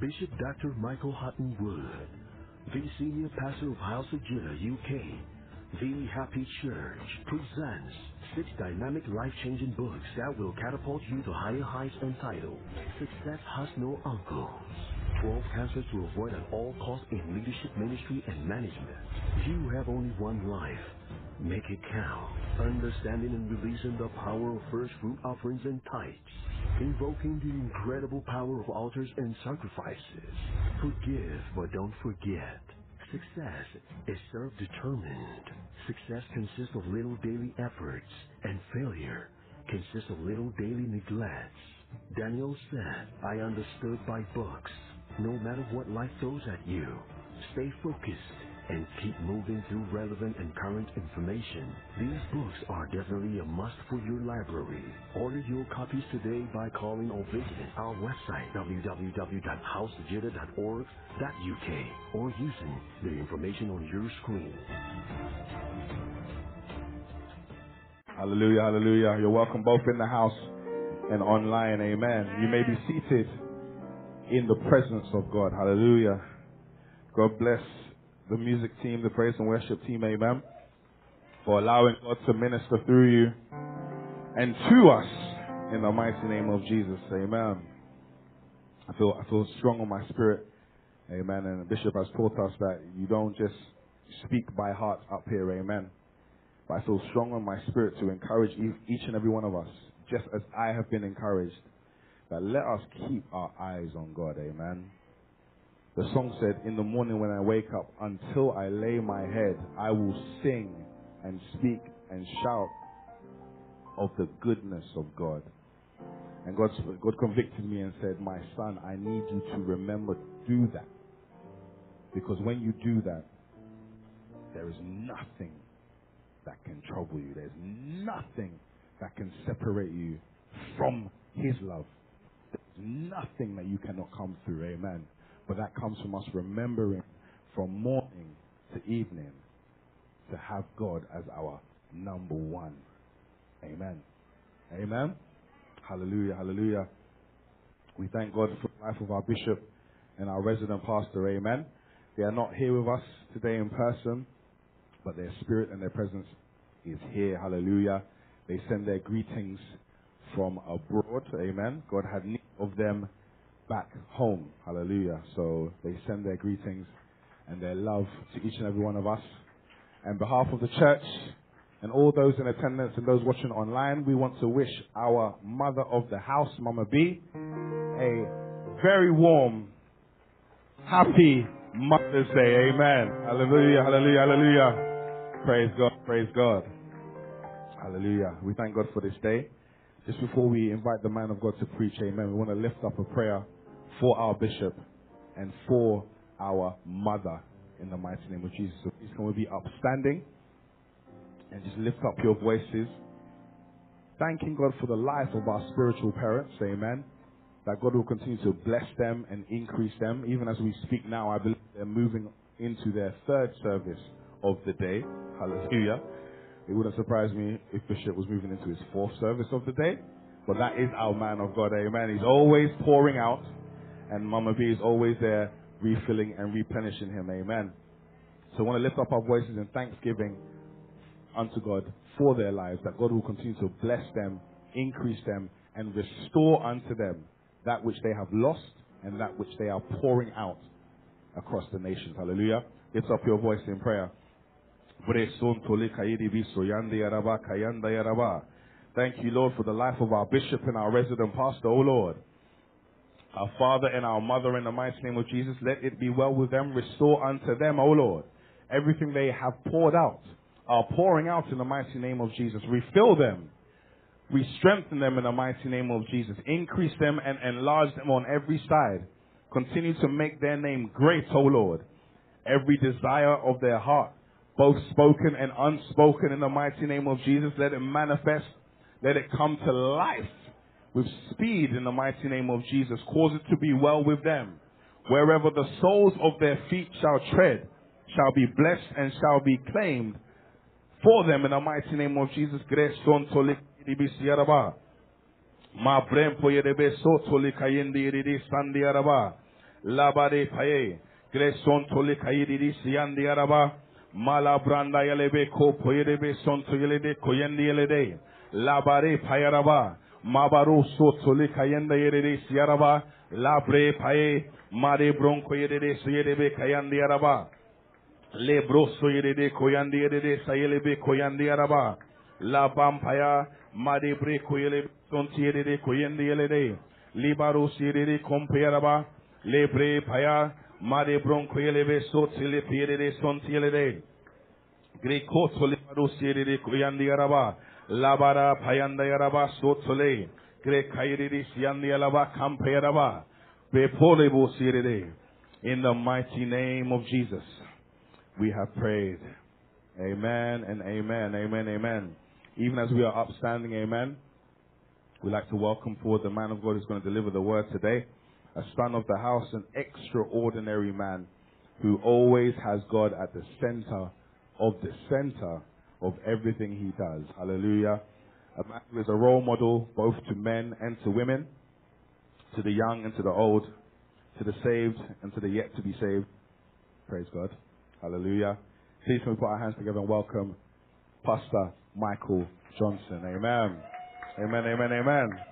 Bishop Dr. Michael Hutton Wood, the senior pastor of House of Judah, UK, the Happy Church presents six dynamic life-changing books that will catapult you to higher heights entitled Success Has No Uncle. 12 cancers to avoid at all costs in leadership ministry and management. You have only one life. Make it count. Understanding and releasing the power of first fruit offerings and tithes. Invoking the incredible power of altars and sacrifices. Forgive, but don't forget. Success is self-determined. Success consists of little daily efforts, and failure consists of little daily neglects. Daniel said, I understood by books. No matter what life throws at you, stay focused and keep moving through relevant and current information. These books are definitely a must for your library. Order your copies today by calling or visiting our website www.housejudah.org.uk or using the information on your screen. Hallelujah, hallelujah. You're welcome both in the house and online. Amen. You may be seated in the presence of God. Hallelujah. God bless the music team, the praise and worship team. Amen. For allowing God to minister through you and to us in the mighty name of Jesus. Amen. I feel, I feel strong on my spirit. Amen. And the bishop has taught us that you don't just speak by heart up here. Amen. But I feel strong on my spirit to encourage each and every one of us, just as I have been encouraged, that let us keep our eyes on God. Amen. The song said, In the morning when I wake up, until I lay my head, I will sing and speak and shout of the goodness of God. And God, God convicted me and said, My son, I need you to remember to do that. Because when you do that, there is nothing that can trouble you. There's nothing that can separate you from His love. There's nothing that you cannot come through. Amen. But that comes from us remembering from morning to evening to have God as our number one. Amen. Amen. Hallelujah. Hallelujah. We thank God for the life of our bishop and our resident pastor. Amen. They are not here with us today in person, but their spirit and their presence is here. Hallelujah. They send their greetings from abroad. Amen. God had need of them back home. Hallelujah. So they send their greetings and their love to each and every one of us. And behalf of the church and all those in attendance and those watching online, we want to wish our mother of the house, Mama B, a very warm, happy Mother's Day. Amen. Hallelujah, hallelujah, hallelujah. Praise God, praise God. Hallelujah. We thank God for this day. Just before we invite the man of God to preach, amen, we want to lift up a prayer for our bishop and for our mother in the mighty name of Jesus. So please can we be upstanding and just lift up your voices, thanking God for the life of our spiritual parents, amen. That God will continue to bless them and increase them. Even as we speak now, I believe they're moving into their third service of the day. Hallelujah. It wouldn't surprise me if Bishop was moving into his fourth service of the day. But that is our man of God, amen. He's always pouring out, and Mama B is always there refilling and replenishing him, amen. So I want to lift up our voices in thanksgiving unto God for their lives, that God will continue to bless them, increase them, and restore unto them that which they have lost and that which they are pouring out across the nations. Hallelujah. Lift up your voice in prayer. Thank you, Lord, for the life of our bishop and our resident pastor, O Lord. Our father and our mother, in the mighty name of Jesus, let it be well with them. Restore unto them, O Lord, everything they have poured out, are pouring out in the mighty name of Jesus. Refill them. We strengthen them in the mighty name of Jesus. Increase them and enlarge them on every side. Continue to make their name great, O Lord. Every desire of their heart, both spoken and unspoken in the mighty name of Jesus, let it manifest. Let it come to life with speed in the mighty name of Jesus. Cause it to be well with them. Wherever the soles of their feet shall tread, shall be blessed and shall be claimed for them in the mighty name of Jesus. Mala branda yelebe ko poyelebe sonto yelede yelede. Payaraba. Mabaru so tole kayenda yelede siyaraba. Labre paye. Mare bronco yelede siyelebe kayandi araba. Le broso yelede koyandi yelede sayelebe koyandi araba. La bampaya. Mare bre koyelebe sonti yelede koyendi yelede. Libaro siyelede kompayaraba. Lebre paya. Mare bronco yelebe sotile pierede sontielede. Greco tolibaro sierede kuyandi yaraba. Labara payanda yaraba sotole. Gre kairidi siandi yaraba kampe yaraba. Bepolebo sierede. In the mighty name of Jesus, we have prayed. Amen and amen, amen, amen. Even as we are upstanding, amen, we'd like to welcome forward the man of God who's going to deliver the word today a son of the house, an extraordinary man who always has God at the center of the center of everything he does. Hallelujah. A man who is a role model both to men and to women, to the young and to the old, to the saved and to the yet to be saved. Praise God. Hallelujah. Please can we put our hands together and welcome Pastor Michael Johnson. Amen. Amen, amen, amen.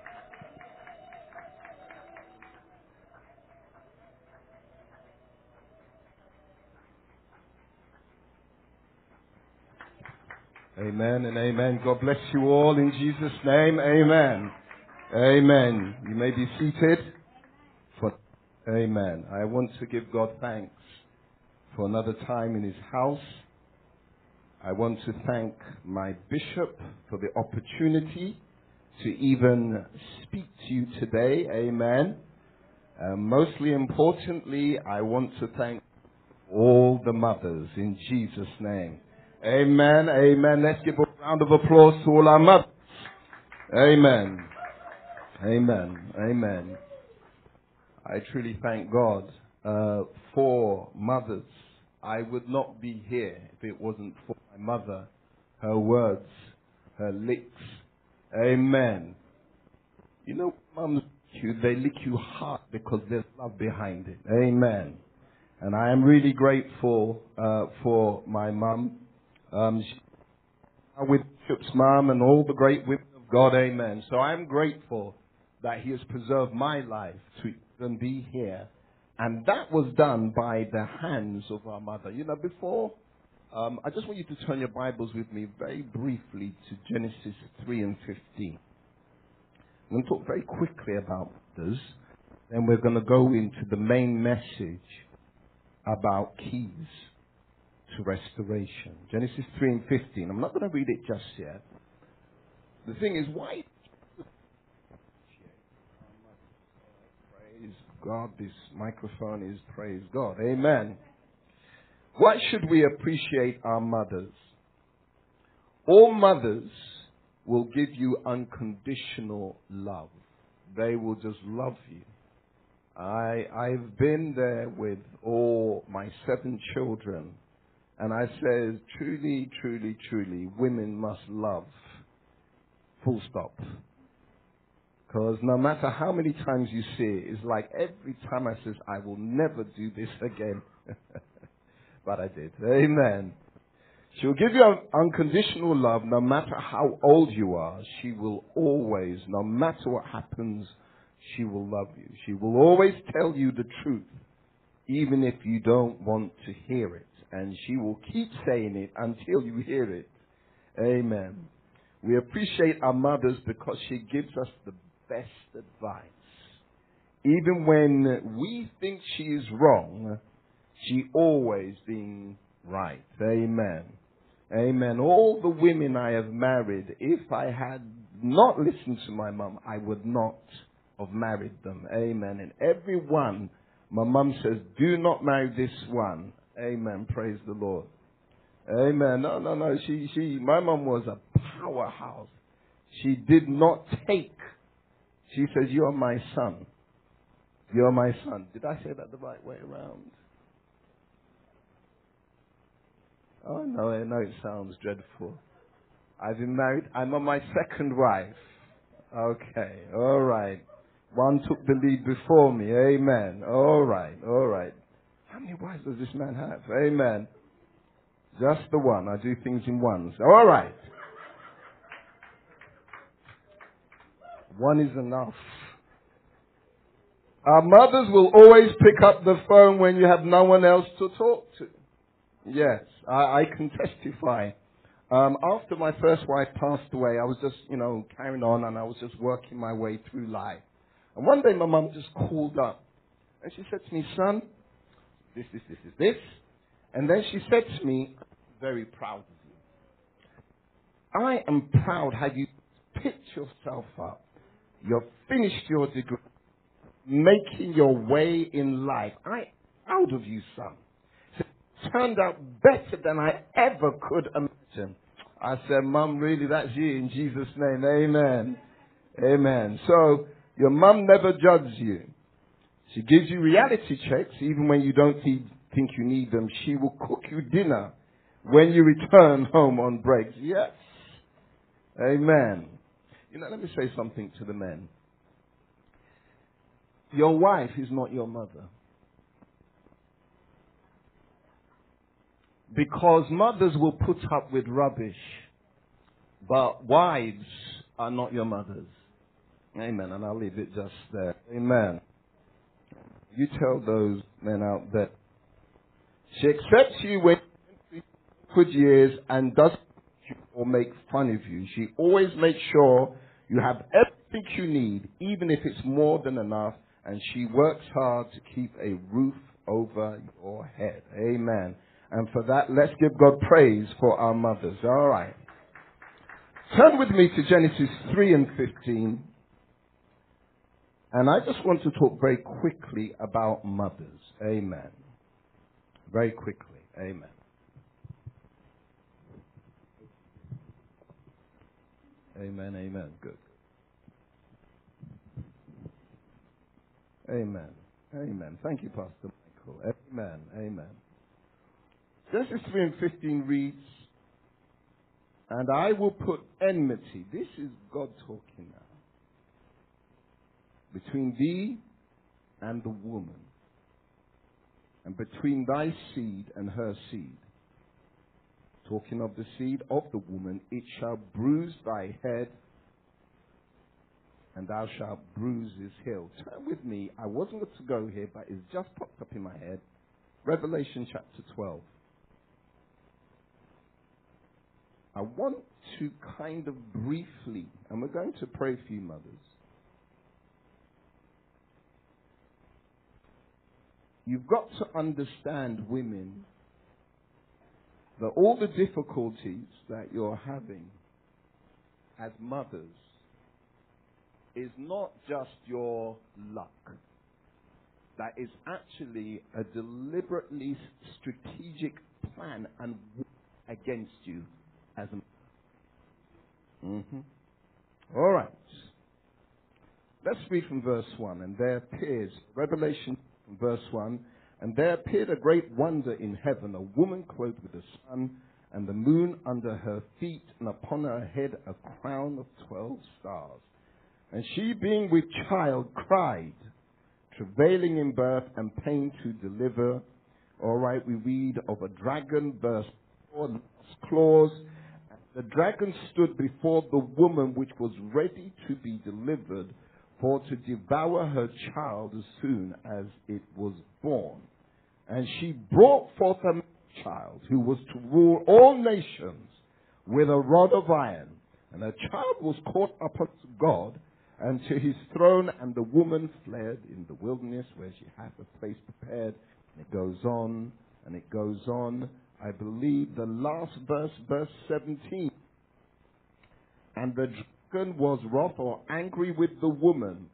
Amen and amen. God bless you all in Jesus' name. Amen. Amen. You may be seated. For, amen. I want to give God thanks for another time in His house. I want to thank my bishop for the opportunity to even speak to you today. Amen. Uh, mostly importantly, I want to thank all the mothers in Jesus' name. Amen. Amen. Let's give a round of applause to all our mothers. Amen. Amen. Amen. I truly thank God uh, for mothers. I would not be here if it wasn't for my mother, her words, her licks. Amen. You know, mums, you, they lick you hard because there's love behind it. Amen. And I am really grateful uh, for my mum. Um, with Bishop's mom and all the great women of God, amen. So I'm grateful that He has preserved my life to even be here. And that was done by the hands of our mother. You know, before, um, I just want you to turn your Bibles with me very briefly to Genesis 3 and 15. I'm going to talk very quickly about mothers. Then we're going to go into the main message about keys to restoration. Genesis 3 and 15. I'm not going to read it just yet. The thing is, why? Praise God. This microphone is praise God. Amen. Why should we appreciate our mothers? All mothers will give you unconditional love. They will just love you. I, I've been there with all my seven children and I says, truly, truly, truly, women must love. Full stop. Because no matter how many times you see it, it's like every time I says, I will never do this again. but I did. Amen. She'll give you unconditional love no matter how old you are. She will always, no matter what happens, she will love you. She will always tell you the truth, even if you don't want to hear it and she will keep saying it until you hear it. Amen. We appreciate our mothers because she gives us the best advice. Even when we think she is wrong, she always being right. Amen. Amen. All the women I have married, if I had not listened to my mum, I would not have married them. Amen. And every one, my mum says, do not marry this one. Amen. Praise the Lord. Amen. No, no, no. She, she, my mom was a powerhouse. She did not take. She says, "You are my son. You are my son." Did I say that the right way around? Oh no, I know it sounds dreadful. I've been married. I'm on my second wife. Okay, all right. One took the lead before me. Amen. All right. All right. How many wives does this man have? Amen. Just the one. I do things in ones. All right. One is enough. Our mothers will always pick up the phone when you have no one else to talk to. Yes, I, I can testify. Um, after my first wife passed away, I was just, you know, carrying on and I was just working my way through life. And one day my mum just called up and she said to me, son, this, this, this, this, this. And then she said to me, very proud of you. I am proud how you picked yourself up. You've finished your degree, making your way in life. I am proud of you, son. It turned out better than I ever could imagine. I said, Mum, really, that's you in Jesus' name. Amen. Amen. So, your mum never judges you. She gives you reality checks even when you don't think you need them. She will cook you dinner when you return home on break. Yes. Amen. You know, let me say something to the men. Your wife is not your mother. Because mothers will put up with rubbish, but wives are not your mothers. Amen. And I'll leave it just there. Amen. You tell those men out there. She accepts you when good years and doesn't or make fun of you. She always makes sure you have everything you need, even if it's more than enough, and she works hard to keep a roof over your head. Amen. And for that, let's give God praise for our mothers. All right. Turn with me to Genesis 3 and 15. And I just want to talk very quickly about mothers. Amen. Very quickly. Amen. Amen, amen. Good. Amen. Amen. Thank you, Pastor Michael. Amen. Amen. Genesis 3 and 15 reads, And I will put enmity. This is God talking now between thee and the woman, and between thy seed and her seed. Talking of the seed of the woman, it shall bruise thy head, and thou shalt bruise his heel. Turn with me. I wasn't going to go here, but it's just popped up in my head. Revelation chapter 12. I want to kind of briefly, and we're going to pray for you, mothers. You've got to understand, women, that all the difficulties that you're having as mothers is not just your luck. That is actually a deliberately strategic plan and against you as a mm-hmm. All right. Let's read from verse 1. And there appears, Revelation verse 1 And there appeared a great wonder in heaven, a woman clothed with the sun, and the moon under her feet, and upon her head a crown of twelve stars. And she, being with child, cried, travailing in birth and pain to deliver. All right, we read of a dragon, verse 4, clause. The dragon stood before the woman which was ready to be delivered for to devour her child as soon as it was born. And she brought forth a child who was to rule all nations with a rod of iron. And her child was caught up unto God and to his throne, and the woman fled in the wilderness where she had a place prepared. And it goes on, and it goes on. I believe the last verse, verse 17. And the was wroth or angry with the woman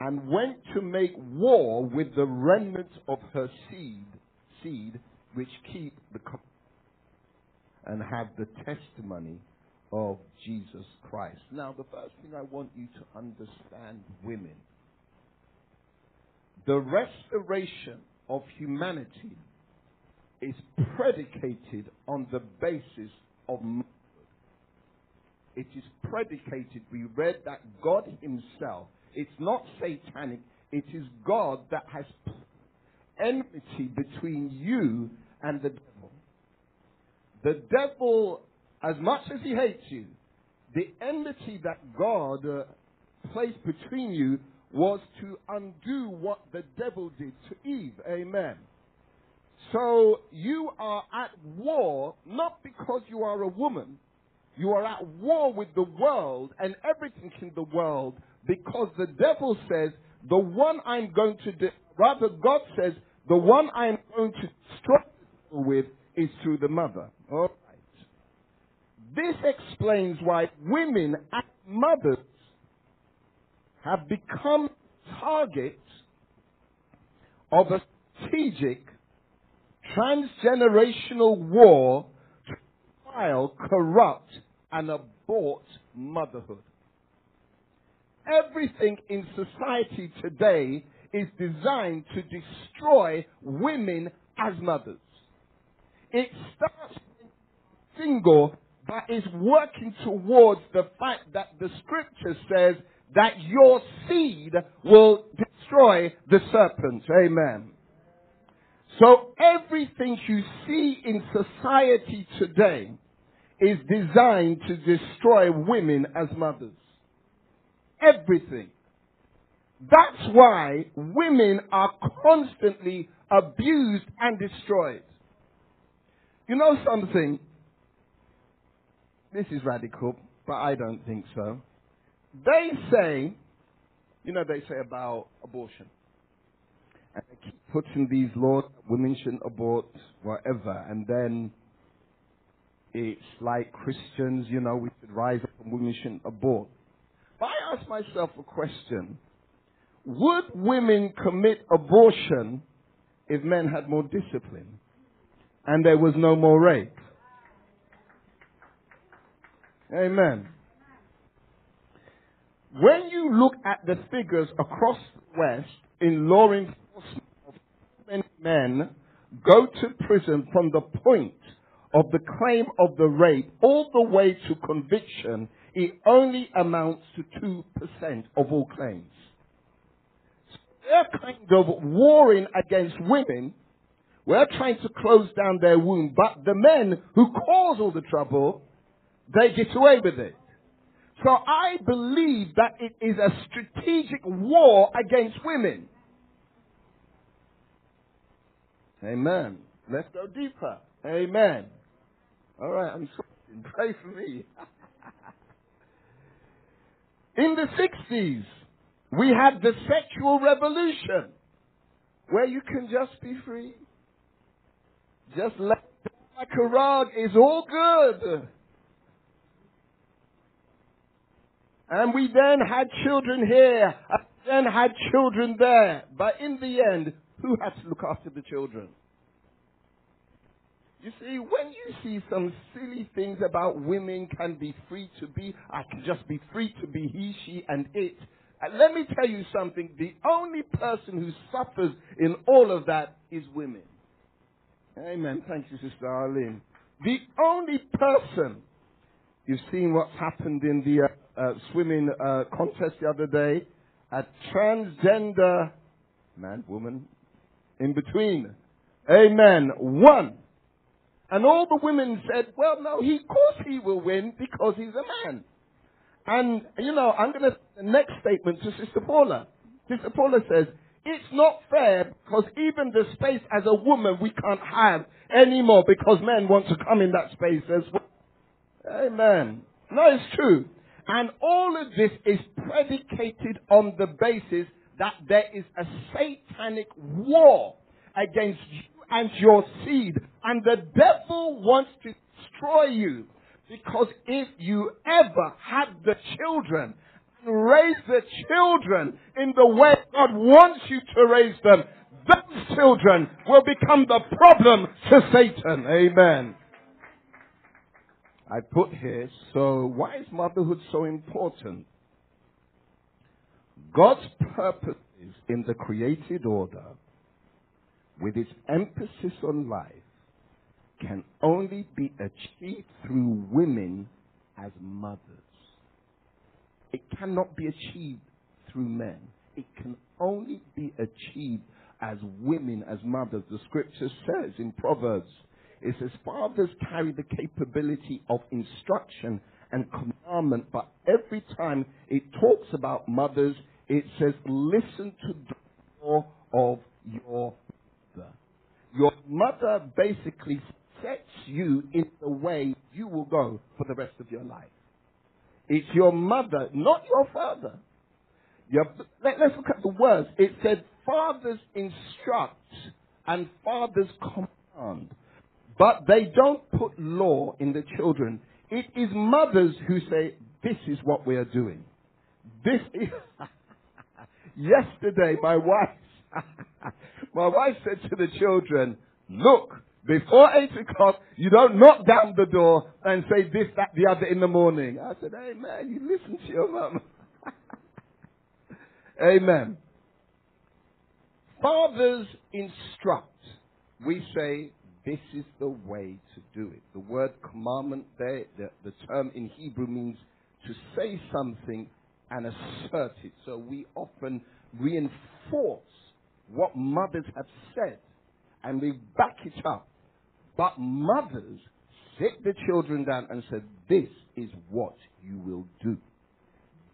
and went to make war with the remnant of her seed, seed which keep the and have the testimony of Jesus Christ. Now, the first thing I want you to understand, women, the restoration of humanity is predicated on the basis of it is predicated. We read that God Himself It's not satanic. It is God that has enmity between you and the devil. The devil, as much as he hates you, the enmity that God uh, placed between you was to undo what the devil did to Eve. Amen. So you are at war not because you are a woman. You are at war with the world and everything in the world because the devil says the one I'm going to, de- rather God says the one I'm going to struggle with is through the mother. All right. This explains why women as mothers have become targets of a strategic transgenerational war to corrupt, and abort motherhood. Everything in society today is designed to destroy women as mothers. It starts single, but is working towards the fact that the scripture says that your seed will destroy the serpent. Amen. So everything you see in society today is designed to destroy women as mothers. Everything. That's why women are constantly abused and destroyed. You know something? This is radical, but I don't think so. They say, you know, they say about abortion. And they keep putting these laws, women shouldn't abort, whatever. And then it's like Christians, you know, we should rise up and women shouldn't abort. But I ask myself a question. Would women commit abortion if men had more discipline and there was no more rape? Amen. When you look at the figures across the West in law enforcement men go to prison from the point of the claim of the rape all the way to conviction, it only amounts to 2% of all claims. So they're kind of warring against women. We're trying to close down their womb, but the men who cause all the trouble, they get away with it. So I believe that it is a strategic war against women. Amen. Let's go deeper. Amen. All right, I'm sorry. Pray for me. In the 60s, we had the sexual revolution where you can just be free. Just let like a rug is all good. And we then had children here, and then had children there. But in the end, who had to look after the children? You see, when you see some silly things about women can be free to be, I can just be free to be he, she, and it. And let me tell you something. The only person who suffers in all of that is women. Amen. Thank you, Sister Arlene. The only person, you've seen what's happened in the uh, uh, swimming uh, contest the other day, a transgender man, woman, in between. Amen. One and all the women said, well, no, he, of course he will win because he's a man. And, you know, I'm going to, the next statement to Sister Paula. Sister Paula says, it's not fair because even the space as a woman we can't have anymore because men want to come in that space as well. Amen. No, it's true. And all of this is predicated on the basis that there is a satanic war against and your seed. And the devil wants to destroy you. Because if you ever had the children, and raise the children in the way God wants you to raise them, those children will become the problem to Satan. Amen. I put here, so why is motherhood so important? God's purposes in the created order with its emphasis on life can only be achieved through women as mothers. It cannot be achieved through men. It can only be achieved as women, as mothers. The scripture says in Proverbs, it says, fathers carry the capability of instruction and commandment, but every time it talks about mothers, it says, listen to the law of your. Your mother basically sets you in the way you will go for the rest of your life. It's your mother, not your father. Your, let, us look at the words. It said, fathers instruct and fathers command. But they don't put law in the children. It is mothers who say, this is what we are doing. This is, yesterday my wife, my wife said to the children, look, before eight o'clock, you don't knock down the door and say this, that, the other in the morning. I said, hey man, you listen to your mum. Amen. Fathers instruct. We say, this is the way to do it. The word commandment there, the, the term in Hebrew means to say something and assert it. So we often reinforce what mothers have said and we back it up. But mothers sit the children down and said, this is what you will do.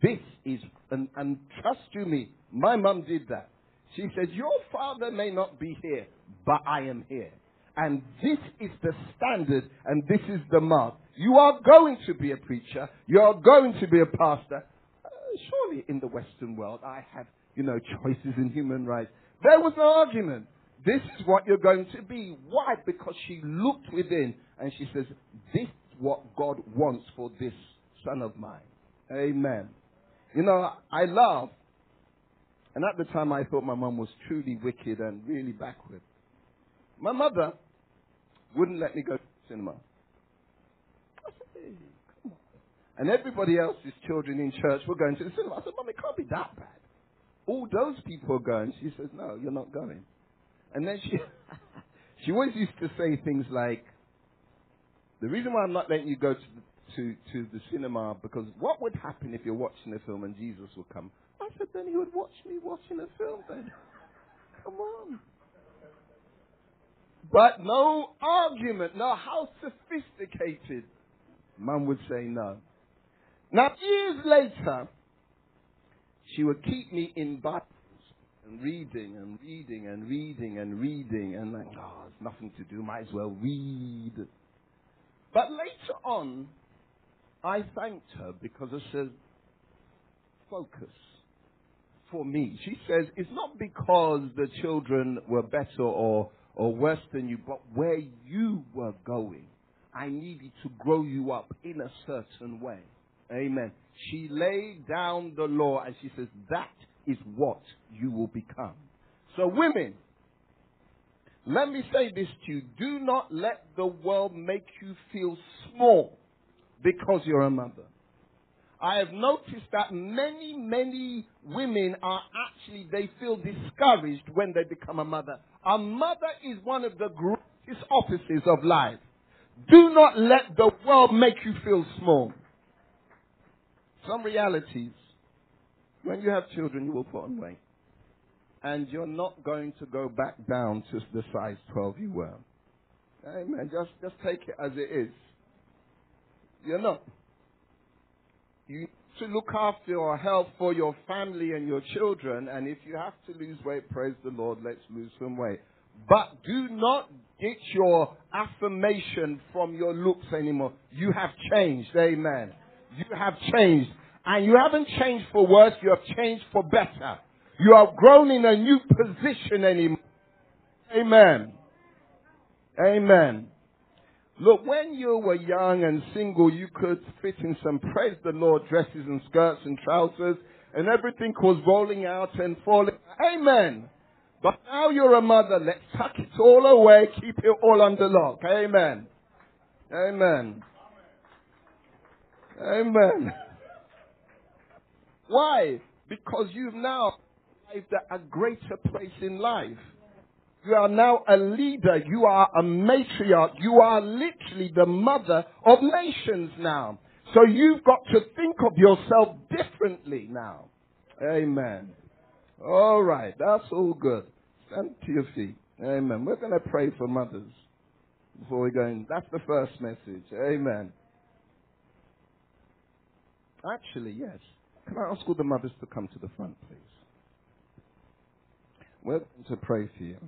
This is, and, and trust you me, my mum did that. She said, Your father may not be here, but I am here. And this is the standard and this is the mark. You are going to be a preacher. You are going to be a pastor. Uh, surely in the Western world, I have, you know, choices in human rights. There was no argument. This is what you're going to be. Why? Because she looked within and she says, This is what God wants for this son of mine. Amen. You know, I love, and at the time, I thought my mum was truly wicked and really backward. My mother wouldn't let me go to the cinema. I said, hey, come on. And everybody else's children in church were going to the cinema. I said, Mum, it can't be that bad. All those people are going. She says, no, you're not going. And then she, she always used to say things like, the reason why I'm not letting you go to the, to, to the cinema, because what would happen if you're watching a film and Jesus would come? I said, then he would watch me watching a film then. Come on. But no argument, no how sophisticated. Mum would say no. Now, years later, she would keep me in Bibles and reading and reading and reading and reading and like, oh, there's nothing to do, might as well read. But later on, I thanked her because I said, focus for me. She says it's not because the children were better or, or worse than you, but where you were going. I needed to grow you up in a certain way. Amen. She laid down the law and she says, that is what you will become. So women, let me say this to you. Do not let the world make you feel small because you're a mother. I have noticed that many, many women are actually, they feel discouraged when they become a mother. A mother is one of the greatest offices of life. Do not let the world make you feel small. Some realities. When you have children, you will put on weight. And you're not going to go back down to the size 12 you were. Amen. Just, just take it as it is. You're not. You to look after your health for your family and your children. And if you have to lose weight, praise the Lord, let's lose some weight. But do not get your affirmation from your looks anymore. You have changed. Amen. You have changed. And you haven't changed for worse, you have changed for better. You have grown in a new position anymore. Amen. Amen. Look, when you were young and single, you could fit in some praise the Lord dresses and skirts and trousers, and everything was rolling out and falling. Amen. But now you're a mother. Let's tuck it all away, keep it all under lock. Amen. Amen. Amen. Why? Because you've now arrived at a greater place in life. You are now a leader. You are a matriarch. You are literally the mother of nations now. So you've got to think of yourself differently now. Amen. All right, that's all good. Stand to your feet. Amen. We're going to pray for mothers before we go in. That's the first message. Amen. Actually, yes. Can I ask all the mothers to come to the front, please? We're going to pray for you.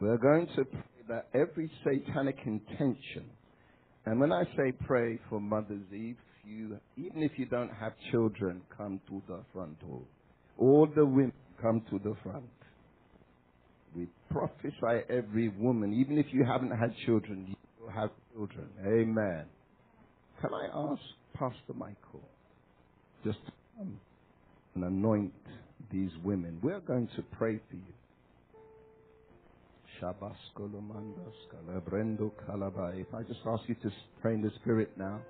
We're going to pray that every satanic intention, and when I say pray for Mother's Eve, you, even if you don't have children, come to the front door. All the women come to the front. We prophesy every woman, even if you haven't had children, you will have children. Amen. Can I ask Pastor Michael just um, come and anoint these women? We're going to pray for you. If I just ask you to pray in the Spirit now.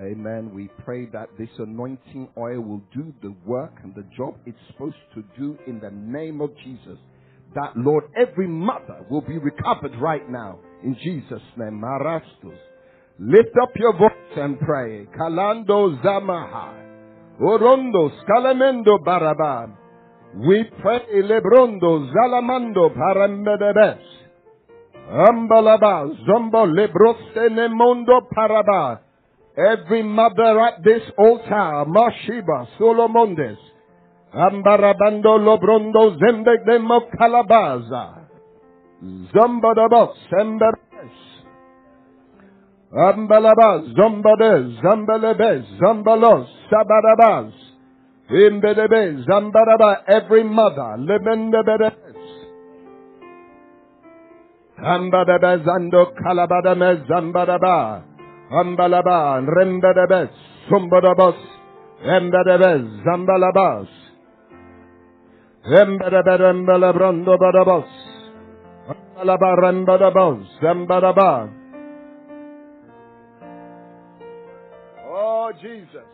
Amen. We pray that this anointing oil will do the work and the job it's supposed to do in the name of Jesus. That, Lord, every mother will be recovered right now in Jesus' name. Marastus. Lift up your voice and pray. Kalando Zamaha. Orondo Scalamendo Baraba. We pray Lebrondo Zalamando Parambedebes. Ambalaba Zombo Lebroste Nemondo Paraba. Every mother at this altar, Mashiba, Solomondes, Ambarabando Lobrondo Zembegdemo Calabaza, Zombadabos, Emberes, Ambalabaz, Zombades, Zambalebes, Zambalos, Sabadabaz, Imbedebe, Zambaraba, every mother, Lebendebedes, Ambadabazando Calabadame, Zambaraba, Ambalaba, Rembedebes, Sumbadabos, Embedebes, Zambalabas, Embedebedembelebrando Badabos, Ambalaba, Zambadaba. Oh, Jesus.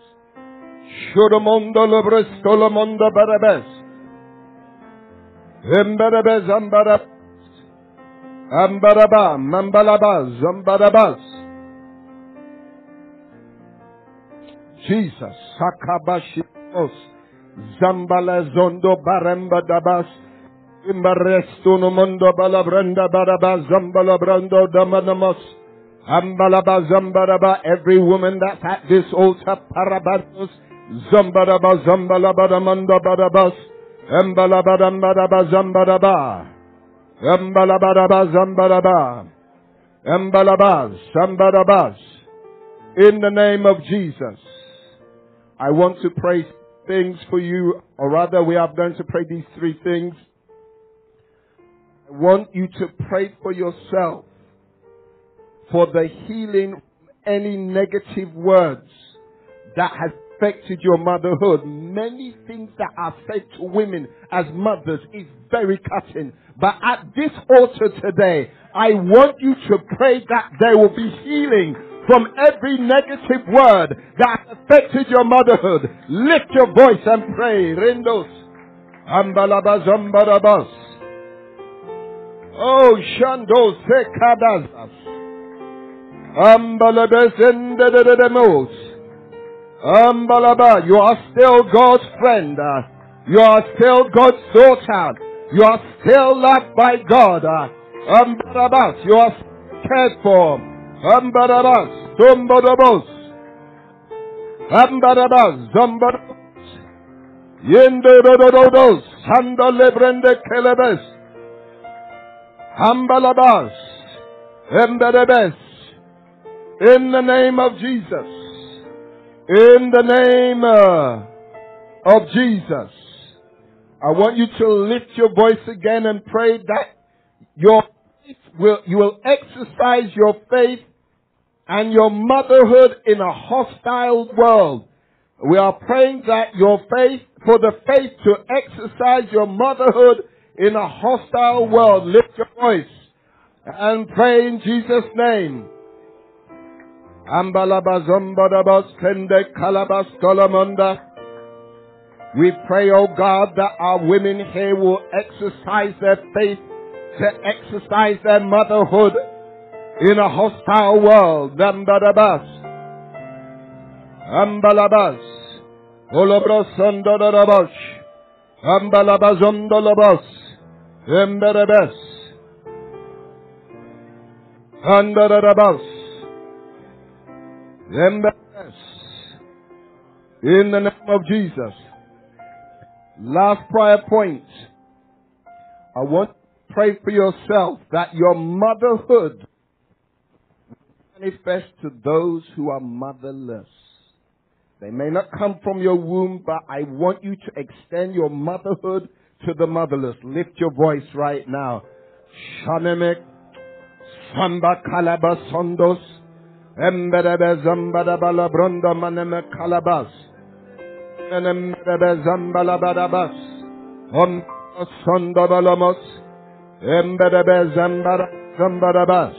Shurumondo Lubristolomondo Badabes, Embedebes, Ambarabas, Ambaraba, Mambalabas, Ambarabas, Jesus. Sakabashimos. Zambala zondo baramba dabas. Imbarestuno mondo balabranda baraba zambala brando damanamos. Ambalaba zambaraba. Every woman that's at this altar parabados. Zambaraba zambalaba damanda barabas. Embalaba dambaraba zambaraba. Embalaba zambaraba. Embalaba zambarabas. In the name of Jesus. I want to pray things for you, or rather we are going to pray these three things. I want you to pray for yourself for the healing any negative words that has affected your motherhood. Many things that are said to women as mothers is very cutting. But at this altar today, I want you to pray that there will be healing from every negative word that affected your motherhood. Lift your voice and pray. Rindos. Ambalabas ambalabas. Oh, Shando Sekadazas. You are still God's friend. You are still God's daughter. You are still loved by God. You are cared for. Yendodododos, Sanda Lebrende Kelebes, Ambalabas, Emberebes, in the name of Jesus, in the name uh, of Jesus, I want you to lift your voice again and pray that your will, you will exercise your faith and your motherhood in a hostile world. We are praying that your faith, for the faith to exercise your motherhood in a hostile world. Lift your voice and pray in Jesus' name. We pray, O oh God, that our women here will exercise their faith to exercise their motherhood in a hostile world. Dambarabas. Ambalabas. Olabrasandarabash. Ambalabazondolabas. Emberebes. Andarabas. Emberebes. In the name of Jesus. Last prayer point. I want to pray for yourself that your motherhood manifest to those who are motherless. They may not come from your womb, but I want you to extend your motherhood to the motherless. Lift your voice right now. Shanemek, Samba Kalaba Sondos, Emberebe Zambada Balabronda Maneme Kalabas, Emberebe Zambala Badabas, Om Sonda Balamos, Emberebe Zambada Zambadabas,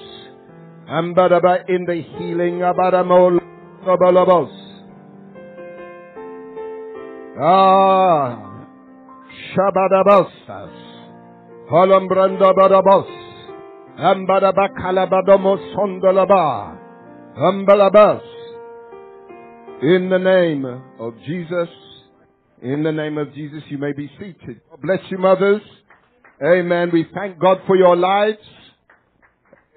Ambadaba in the healing Abadamol Balabos. Ah, Shabadabasas. Holombranda Badabos. Ambadaba Kalabadomo Sondalaba. Ambalabas. In the name of Jesus. In the name of Jesus, you may be seated. God bless you, mothers. Amen. We thank God for your lives.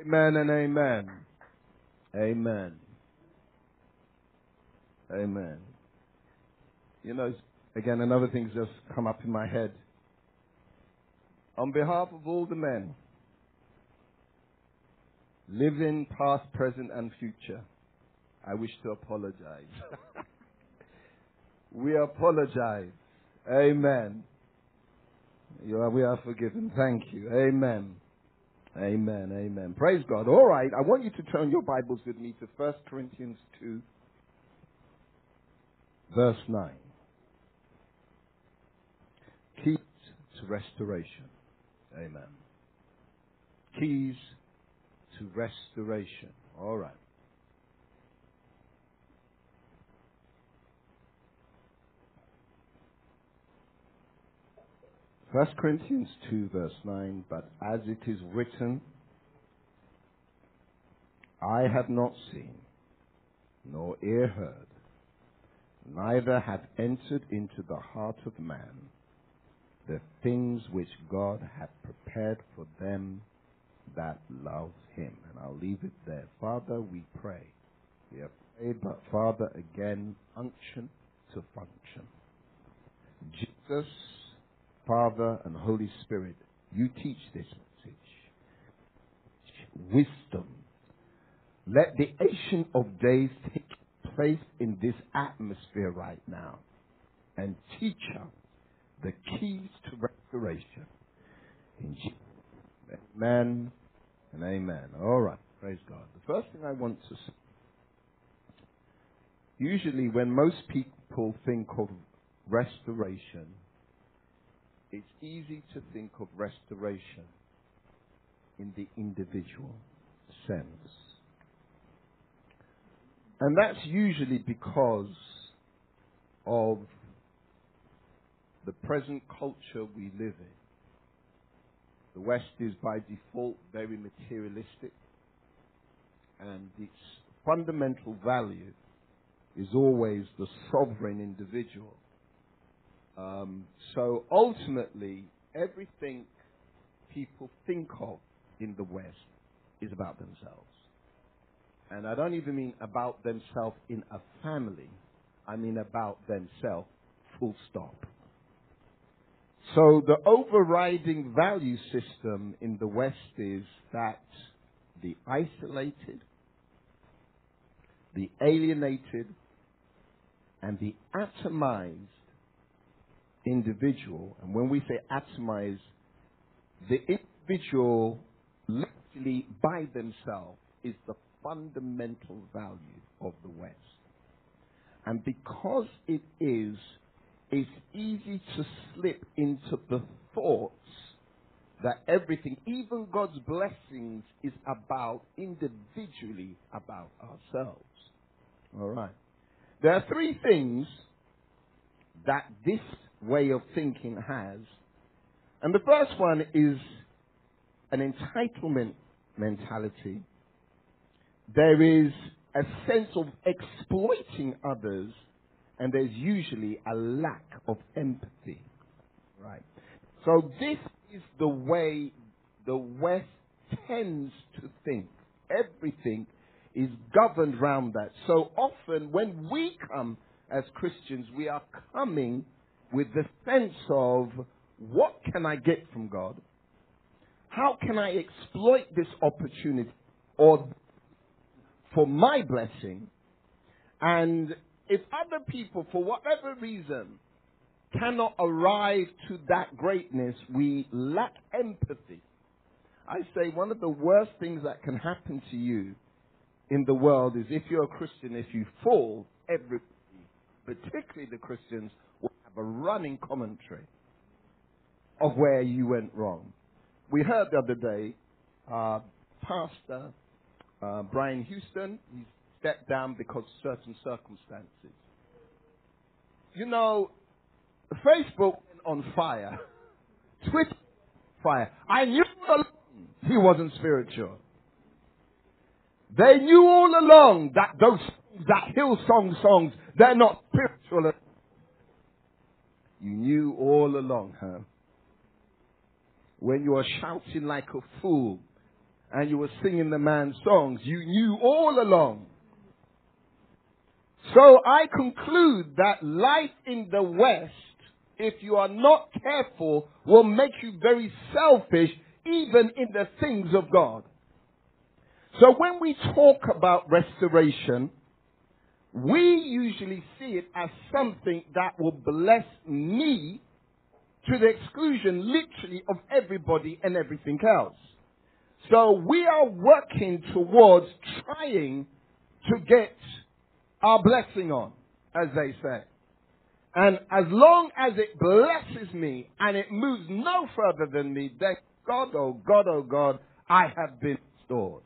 Amen and amen. Amen. Amen. You know, again, another thing's just come up in my head. On behalf of all the men, living, past, present, and future, I wish to apologize. we apologize. Amen. You are, we are forgiven. Thank you. Amen. Amen. Amen. Praise God. All right. I want you to turn your Bibles with me to 1 Corinthians 2, verse 9. Keys to restoration. Amen. Keys to restoration. All right. First Corinthians 2 verse 9, but as it is written, I have not seen, nor ear heard, neither have entered into the heart of man the things which God hath prepared for them that love him. And I'll leave it there. Father, we pray. We have prayed, but Father, again, unction to function. Jesus, Father, and Holy Spirit, you teach this message. Wisdom. Let the Ancient of Days take place in this atmosphere right now and teach us the keys to restoration. In Jesus'. Amen and amen. All right. Praise God. The first thing I want to say usually, when most people think of restoration, it's easy to think of restoration in the individual sense. And that's usually because of the present culture we live in. The West is by default very materialistic, and its fundamental value is always the sovereign individual. Um, so ultimately, everything people think of in the West is about themselves. And I don't even mean about themselves in a family. I mean about themselves, full stop. So the overriding value system in the West is that the isolated, the alienated, and the atomized individual, and when we say atomized, the individual literally by themselves is the fundamental value of the West. And because it is it's easy to slip into the thoughts that everything, even God's blessings, is about individually about ourselves. All right. There are three things that this way of thinking has. And the first one is an entitlement mentality. There is a sense of exploiting others and there's usually a lack of empathy. Right. So this is the way the West tends to think. Everything is governed around that. So often when we come as Christians, we are coming with the sense of what can I get from God? How can I exploit this opportunity or for my blessing? And if other people, for whatever reason, cannot arrive to that greatness, we lack empathy. I say one of the worst things that can happen to you in the world is if you're a Christian, if you fall, everybody, particularly the Christians, will have a running commentary of where you went wrong. We heard the other day, uh, Pastor uh, Brian Houston, he stepped down because of certain circumstances. You know, Facebook went on fire. Twitter fire. I knew along he wasn't spiritual. They knew all along that those that Hillsong songs, they're not spiritual. You knew all along, huh? When you were shouting like a fool and you were singing the man's songs, you knew all along. So I conclude that life in the West, if you are not careful, will make you very selfish even in the things of God. So when we talk about restoration, we usually see it as something that will bless me to the exclusion literally of everybody and everything else. So we are working towards trying to get our blessing on, as they say. And as long as it blesses me and it moves no further than me, then God, oh God, oh God, I have been restored.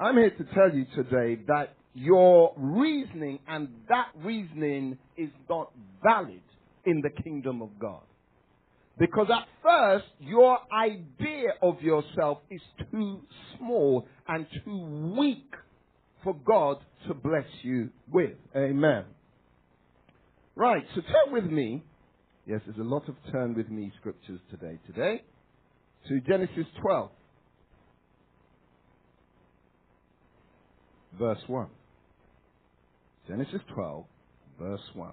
I'm here to tell you today that your reasoning and that reasoning is not valid in the kingdom of God. Because at first, your idea of yourself is too small and too weak for God to bless you with. Amen. Right, so turn with me. Yes, there's a lot of turn with me scriptures today. Today, to Genesis 12. verse 1. Genesis 12, verse 1.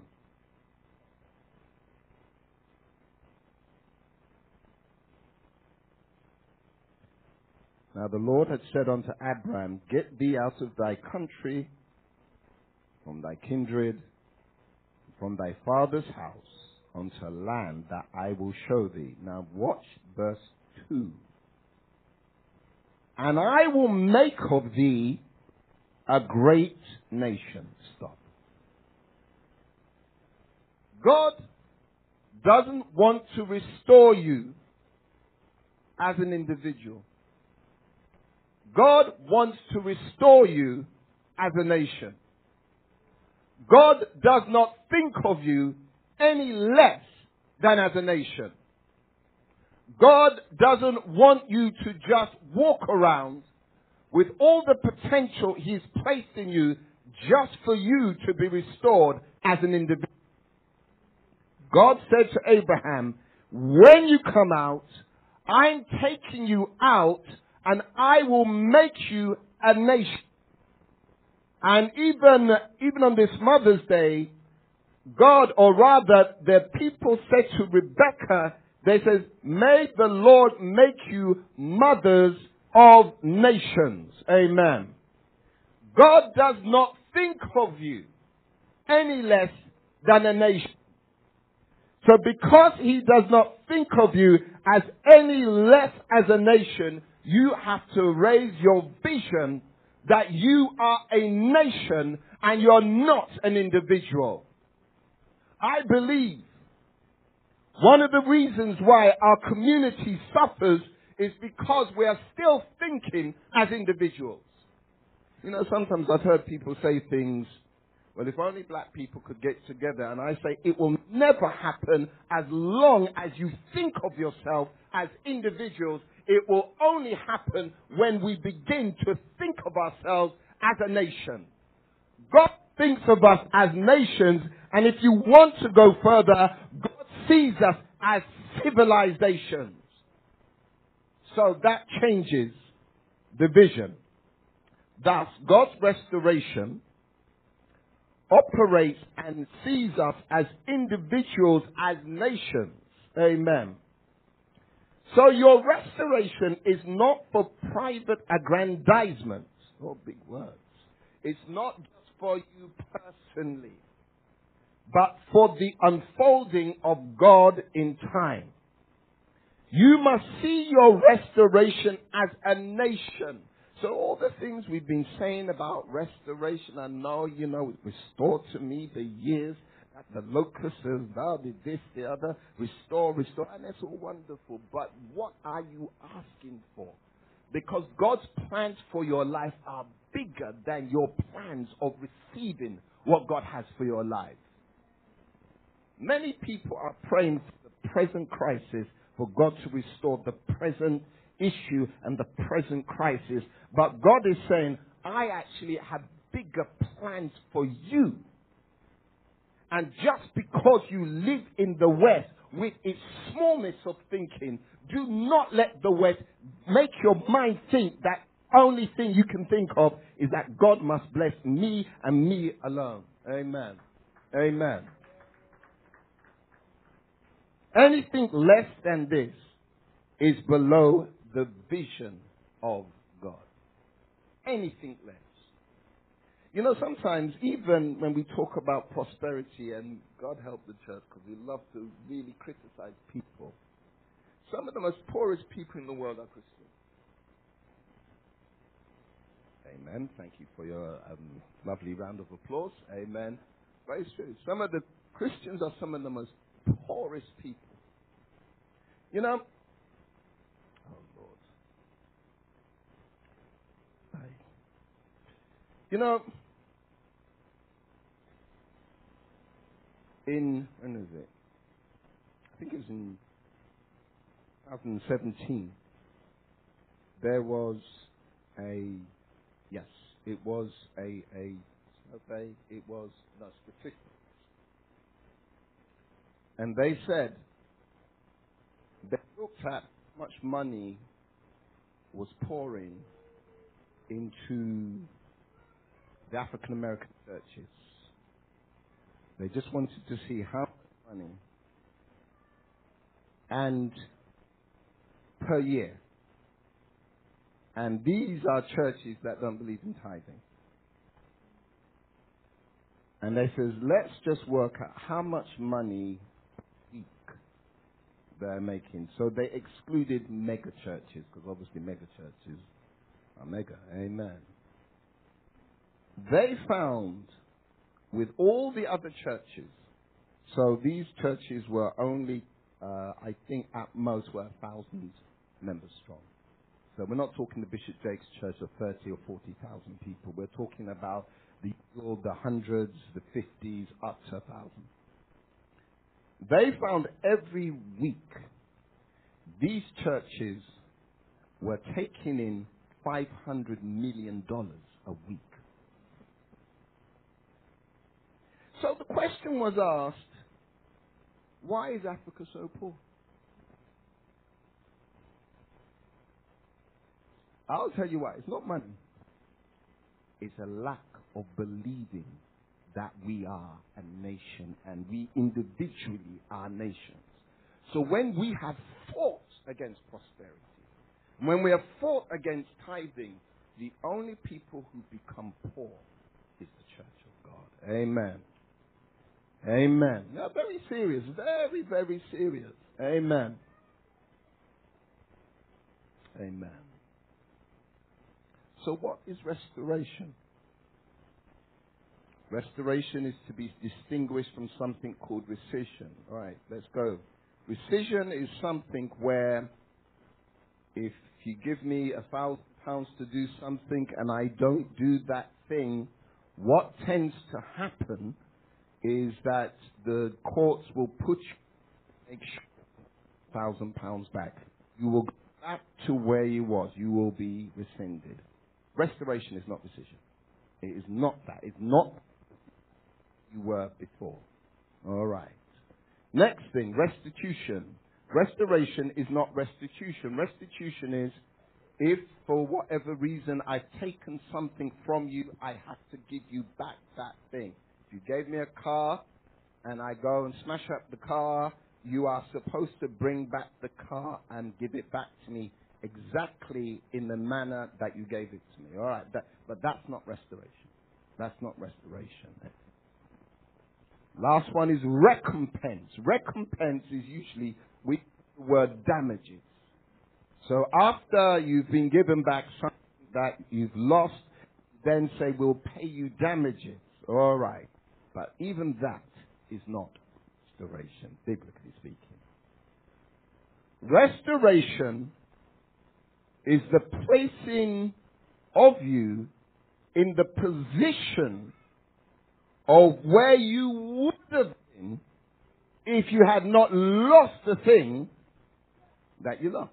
Now the Lord had said unto Abram, Get thee out of thy country, from thy kindred, from thy father's house, unto a land that I will show thee. Now watch verse 2. And I will make of thee a great nation. Stop. God doesn't want to restore you as an individual. God wants to restore you as a nation. God does not think of you any less than as a nation. God doesn't want you to just walk around with all the potential He's placed in you just for you to be restored as an individual. God said to Abraham, when you come out, I'm taking you out and I will make you a nation. And even, even on this Mother's Day, God, or rather, the people said to Rebecca, they said, may the Lord make you mothers of nations. Amen. God does not think of you any less than a nation. So because he does not think of you as any less as a nation, you have to raise your vision that you are a nation and you're not an individual. I believe one of the reasons why our community suffers is because we are still thinking as individuals. You know, sometimes I've heard people say things, well, if only black people could get together, and I say it will never happen as long as you think of yourself as individuals. It will only happen when we begin to think of ourselves as a nation. God thinks of us as nations, and if you want to go further, God sees us as civilizations. So that changes the vision. Thus, God's restoration operates and sees us as individuals, as nations. Amen. So your restoration is not for private aggrandizement. Oh, big words. It's not just for you personally, but for the unfolding of God in time. You must see your restoration as a nation. So all the things we've been saying about restoration, I know, you know, restore to me the years the locusts have thou did this, the other, restore, restore, and that's all wonderful. But what are you asking for? Because God's plans for your life are bigger than your plans of receiving what God has for your life. Many people are praying for the present crisis for God to restore the present issue and the present crisis. But God is saying, I actually have bigger plans for you. And just because you live in the West with its smallness of thinking, do not let the West make your mind think that only thing you can think of is that God must bless me and me alone. Amen. Amen. Anything less than this is below the vision of God. Anything less. You know, sometimes even when we talk about prosperity, and God help the church because we love to really criticize people, some of the most poorest people in the world are Christians. Amen. Thank you for your um, lovely round of applause. Amen. Very true. Some of the Christians are some of the most poorest people. You know, oh Lord. You know, in, when is it? I think it was in 2017. There was a, yes, it was a, a survey, it was, no, statistics. And they said they looked at how much money was pouring into the African American churches. They just wanted to see how much money and per year. And these are churches that don't believe in tithing. And they says, let's just work out how much money they're making. So they excluded mega churches, because obviously mega churches are mega. Amen. They found with all the other churches, so these churches were only, uh, I think at most were a thousand members strong. So we're not talking the Bishop Jakes Church of 30 or 40,000 people. We're talking about the, the hundreds, the fifties, up to a thousand. They found every week these churches were taking in $500 million a week. So the question was asked why is Africa so poor? I'll tell you why. It's not money, it's a lack of believing that we are a nation and we individually are nations. So when we have fought against prosperity, when we have fought against tithing, the only people who become poor is the church of God. Amen. Amen. Very serious. Very, very serious. Amen. Amen. So what is restoration? Restoration is to be distinguished from something called rescission. All right, let's go. Rescission is something where if you give me a thousand pounds to do something and I don't do that thing, what tends to happen is that the courts will put you thousand pounds back. You will go back to where you was. You will be rescinded. Restoration is not rescission. It is not that. It's not you were before. All right. Next thing, restitution. Restoration is not restitution. Restitution is if for whatever reason I've taken something from you, I have to give you back that thing. You gave me a car and I go and smash up the car, you are supposed to bring back the car and give it back to me exactly in the manner that you gave it to me. All right, that, but that's not restoration. That's not restoration. Last one is recompense. Recompense is usually with the word damages. So after you've been given back something that you've lost, then say we'll pay you damages. All right. But even that is not restoration, biblically speaking. Restoration is the placing of you in the position of where you would have been if you had not lost the thing that you lost.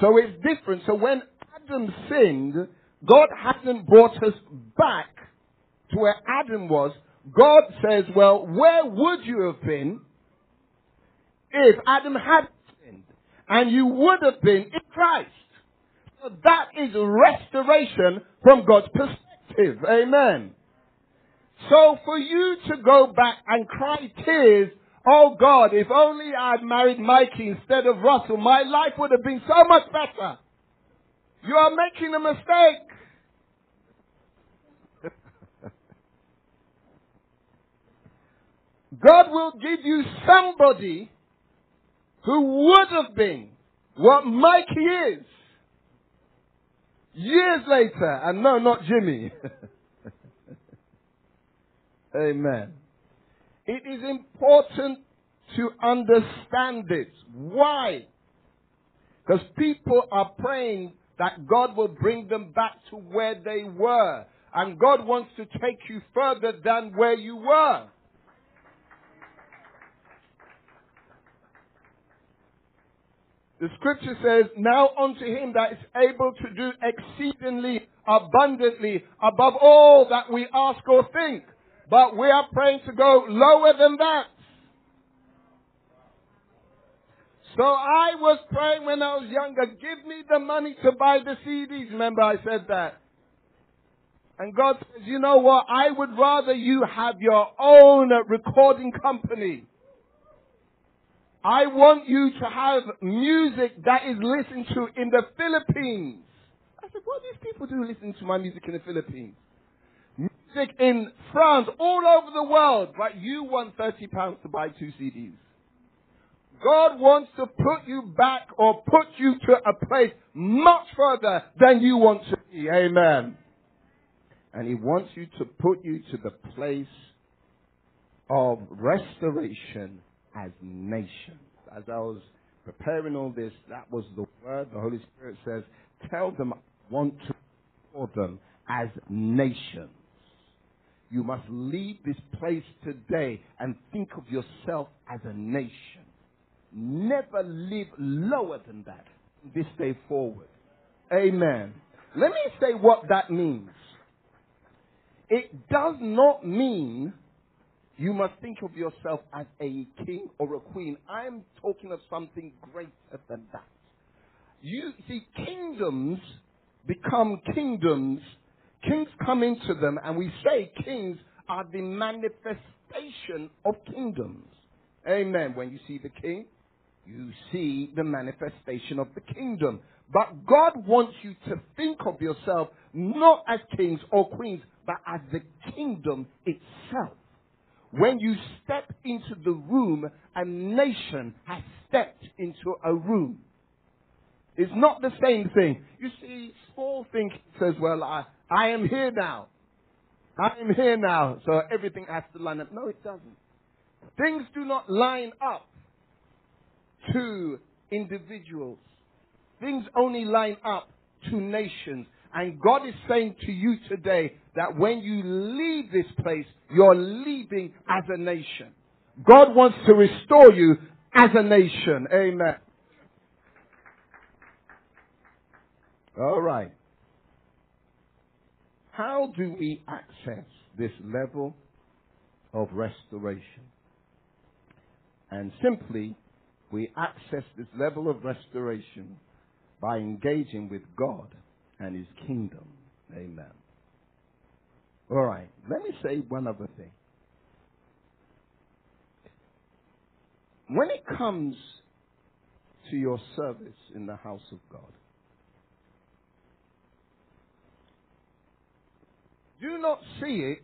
So it's different. So when Adam sinned, God hasn't brought us back to where Adam was. God says, well, where would you have been if Adam had sinned? And you would have been in Christ. So that is restoration from God's perspective. Amen. So for you to go back and cry tears, oh God, if only I'd married Mikey instead of Russell, my life would have been so much better. You are making a mistake. God will give you somebody who would have been what Mikey is years later. And no, not Jimmy. Amen. It is important to understand this. Why? Because people are praying that God will bring them back to where they were. And God wants to take you further than where you were. The scripture says, Now unto him that is able to do exceedingly abundantly above all that we ask or think. But we are praying to go lower than that. So I was praying when I was younger, give me the money to buy the CDs. Remember I said that. And God says, you know what? I would rather you have your own recording company. I want you to have music that is listened to in the Philippines. I said, what do these people do listening to my music in the Philippines? Music in France, all over the world, but you want 30 pounds to buy two CDs. God wants to put you back or put you to a place much further than you want to be. Amen. And He wants you to put you to the place of restoration as nations. As I was preparing all this, that was the word the Holy Spirit says, tell them I want to call them as nations. You must leave this place today and think of yourself as a nation. Never live lower than that this day forward. Amen. Let me say what that means. It does not mean you must think of yourself as a king or a queen. I'm talking of something greater than that. You see, kingdoms become kingdoms. Kings come into them, and we say kings are the manifestation of kingdoms. Amen. When you see the king, you see the manifestation of the kingdom. But God wants you to think of yourself not as kings or queens, but as the kingdom itself. When you step into the room, a nation has stepped into a room. It's not the same thing. You see, small thinking says, well, I, I am here now. I am here now, so everything has to line up. No, it doesn't. Things do not line up to individuals. Things only line up to nations. And God is saying to you today that when you leave this place, you're leaving as a nation. God wants to restore you as a nation. Amen. All right. How do we access this level of restoration. And simply, we access this level of restoration by engaging with God and His kingdom. Amen. All right, let me say one other thing. When it comes to your service in the house of God, do not see it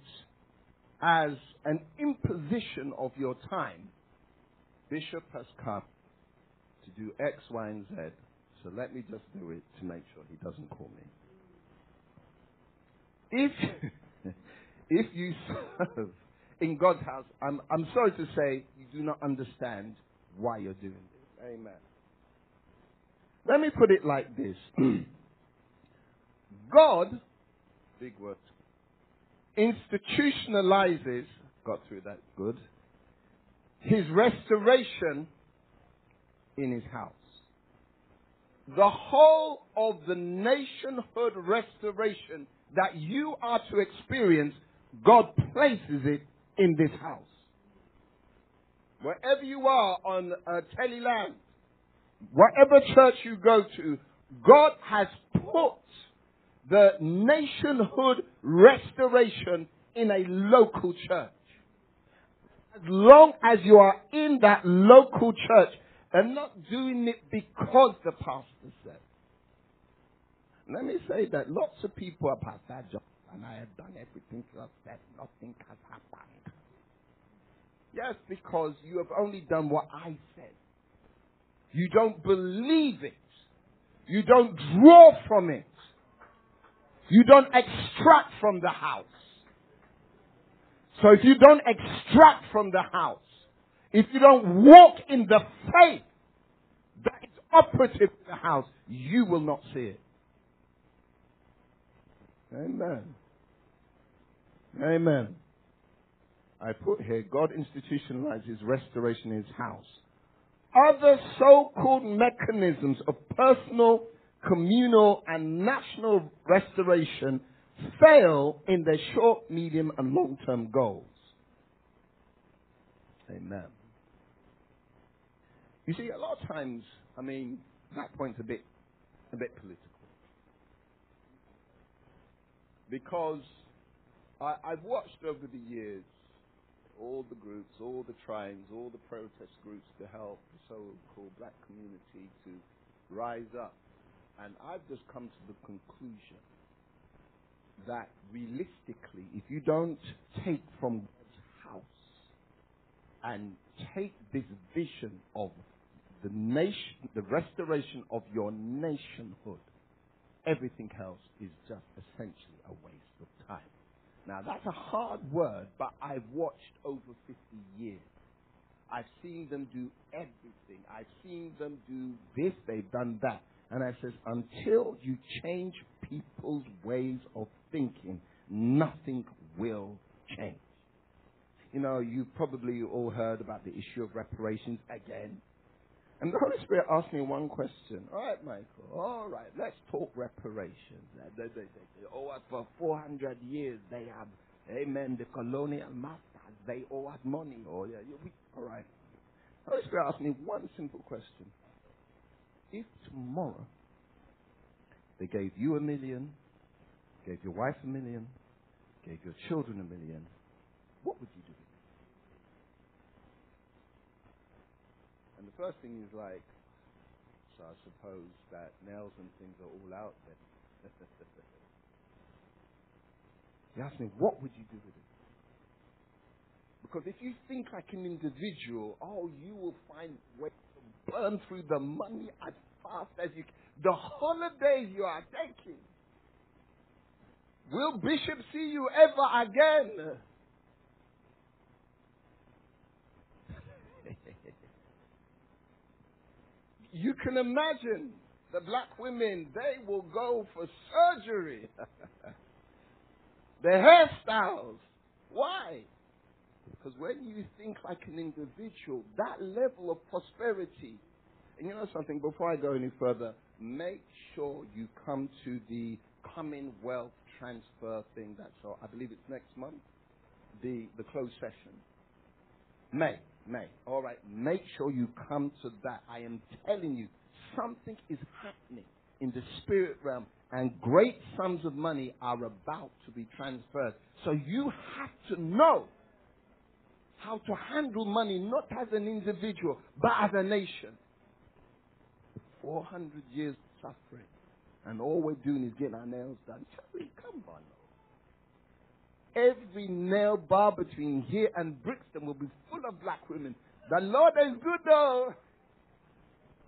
as an imposition of your time. Bishop has come to do X, Y, and Z, so let me just do it to make sure he doesn't call me. If if you serve in God's house, I'm I'm sorry to say you do not understand why you're doing this. Amen. Let me put it like this. God, big institutionalizes, got through that good, his restoration in his house. The whole of the nationhood restoration that you are to experience, God places it in this house. Wherever you are on uh, Teleland, whatever church you go to, God has put the nationhood restoration in a local church. As long as you are in that local church and not doing it because the pastor said. Let me say that lots of people are past that job and I have done everything you have said. Nothing has happened. Yes, because you have only done what I said. You don't believe it. You don't draw from it. You don't extract from the house. So if you don't extract from the house, if you don't walk in the faith that is operative in the house, you will not see it. Amen. Amen. I put here, God institutionalizes restoration in his house. Other so-called mechanisms of personal, communal, and national restoration fail in their short, medium, and long-term goals. Amen. You see, a lot of times, I mean, that point's a bit, a bit political. Because I, I've watched over the years all the groups, all the trines, all the protest groups to help the so-called black community to rise up. And I've just come to the conclusion that realistically, if you don't take from God's house and take this vision of the nation, the restoration of your nationhood, everything else is just essentially a waste. Now, that's a hard word, but I've watched over 50 years. I've seen them do everything. I've seen them do this, they've done that. And I says, until you change people's ways of thinking, nothing will change. You know, you've probably all heard about the issue of reparations again. And the Holy Spirit asked me one question. All right, Michael. All right, let's talk reparations. They, they, they, they owe us for 400 years. They have, amen, the colonial masters. They owe us money. Oh, yeah. all right. The Holy Spirit asked me one simple question. If tomorrow they gave you a million, gave your wife a million, gave your children a million, what would you do? And the first thing is like, so I suppose that nails and things are all out then. he asked me, what would you do with it? Because if you think like an individual, oh, you will find ways to burn through the money as fast as you can. The holidays you are taking. Will Bishop see you ever again? You can imagine the black women, they will go for surgery. Their hairstyles. Why? Because when you think like an individual, that level of prosperity, and you know something, before I go any further, make sure you come to the Commonwealth transfer thing. That's all. I believe it's next month. the, the closed session. May, May. All right, make sure you come to that. I am telling you, something is happening in the spirit realm, and great sums of money are about to be transferred. So you have to know how to handle money, not as an individual, but as a nation. 400 years suffering, and all we're doing is getting our nails done. Come on. Every nail bar between here and Brixton will be full of black women. The Lord is good though.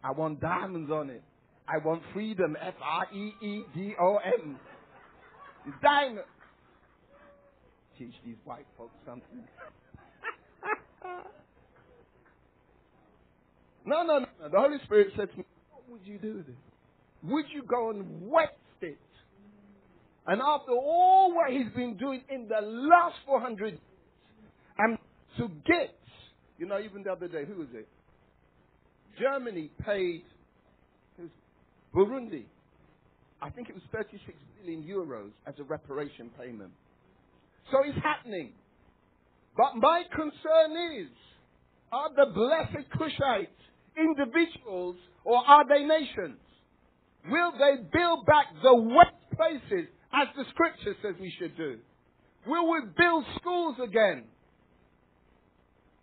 I want diamonds on it. I want freedom. F R E E D O M. Diamond. Teach these white folks something. no, no, no. The Holy Spirit said to me, What would you do it? Would you go and wet? And after all what he's been doing in the last 400 years, and to get, you know, even the other day, who was it? Germany paid who's Burundi, I think it was 36 billion euros as a reparation payment. So it's happening. But my concern is, are the blessed Cushites individuals or are they nations? Will they build back the wet places as the scripture says we should do? Will we build schools again?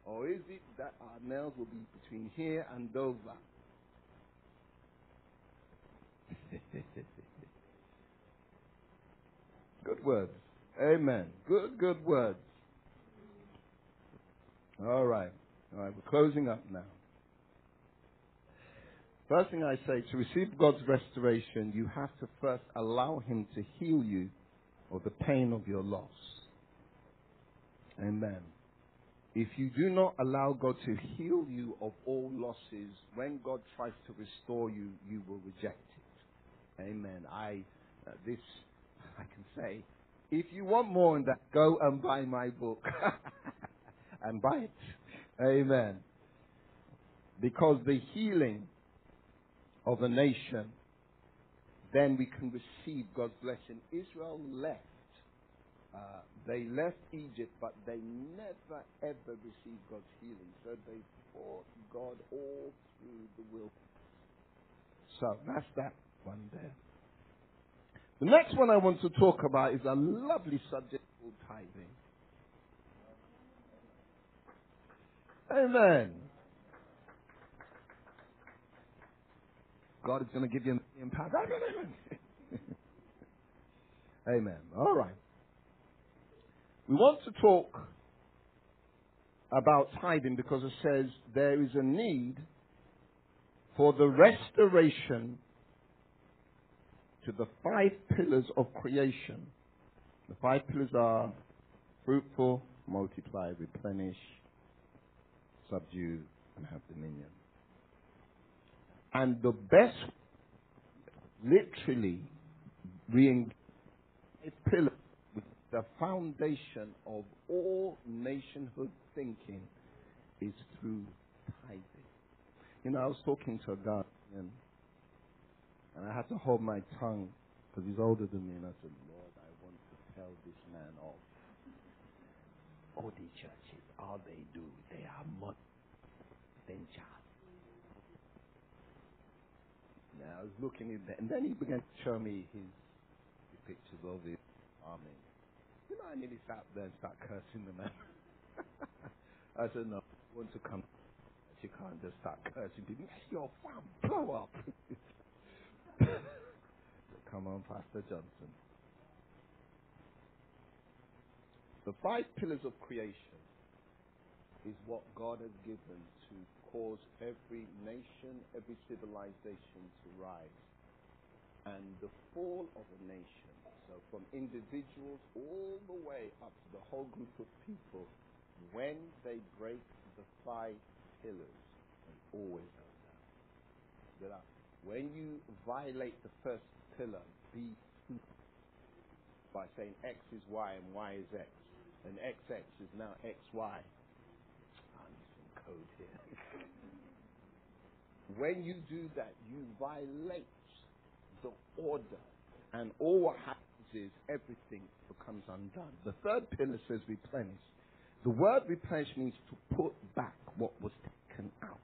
Or is it that our nails will be between here and Dover? good words. Amen. Good, good words. All right. All right, we're closing up now. First thing I say, to receive God's restoration, you have to first allow Him to heal you of the pain of your loss. Amen. If you do not allow God to heal you of all losses, when God tries to restore you, you will reject it. Amen. I, uh, this, I can say, if you want more on that, go and buy my book. and buy it. Amen. Because the healing of a nation, then we can receive God's blessing. Israel left. Uh, they left Egypt, but they never ever received God's healing. So they fought God all through the wilderness. So that's that one there. The next one I want to talk about is a lovely subject called tithing. Amen. God is going to give you pounds. Amen. All right. We want to talk about tithing because it says there is a need for the restoration to the five pillars of creation. The five pillars are fruitful, multiply, replenish, subdue, and have dominion. And the best, literally, re pillar the foundation of all nationhood thinking is through tithing. You know, I was talking to a guy and, and I had to hold my tongue because he's older than me, and I said, Lord, I want to tell this man off. All the churches, all they do, they are more than child. Now, I was looking at that, and then he began to show me his, his pictures of his army. You know, I nearly sat there and start cursing the man. I said, no, I want to come. You can't just start cursing people. Your farm blow up. come on, Pastor Johnson. The five pillars of creation is what God has given to cause every nation, every civilization to rise. And the fall of a nation, so from individuals all the way up to the whole group of people, when they break the five pillars, they always down. When you violate the first pillar, be by saying X is Y and Y is X, and XX is now XY. Code here. When you do that, you violate the order. And all what happens is everything becomes undone. The third pillar says replenish. The word replenish means to put back what was taken out.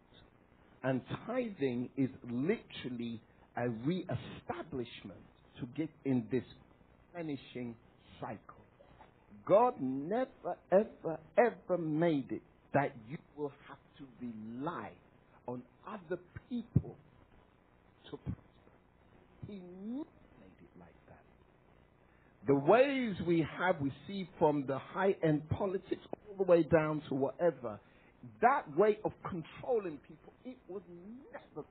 And tithing is literally a re-establishment to get in this replenishing cycle. God never, ever, ever made it that you will have to rely on other people to prosper. He never it like that. The ways we have, see from the high end politics all the way down to whatever, that way of controlling people, it was never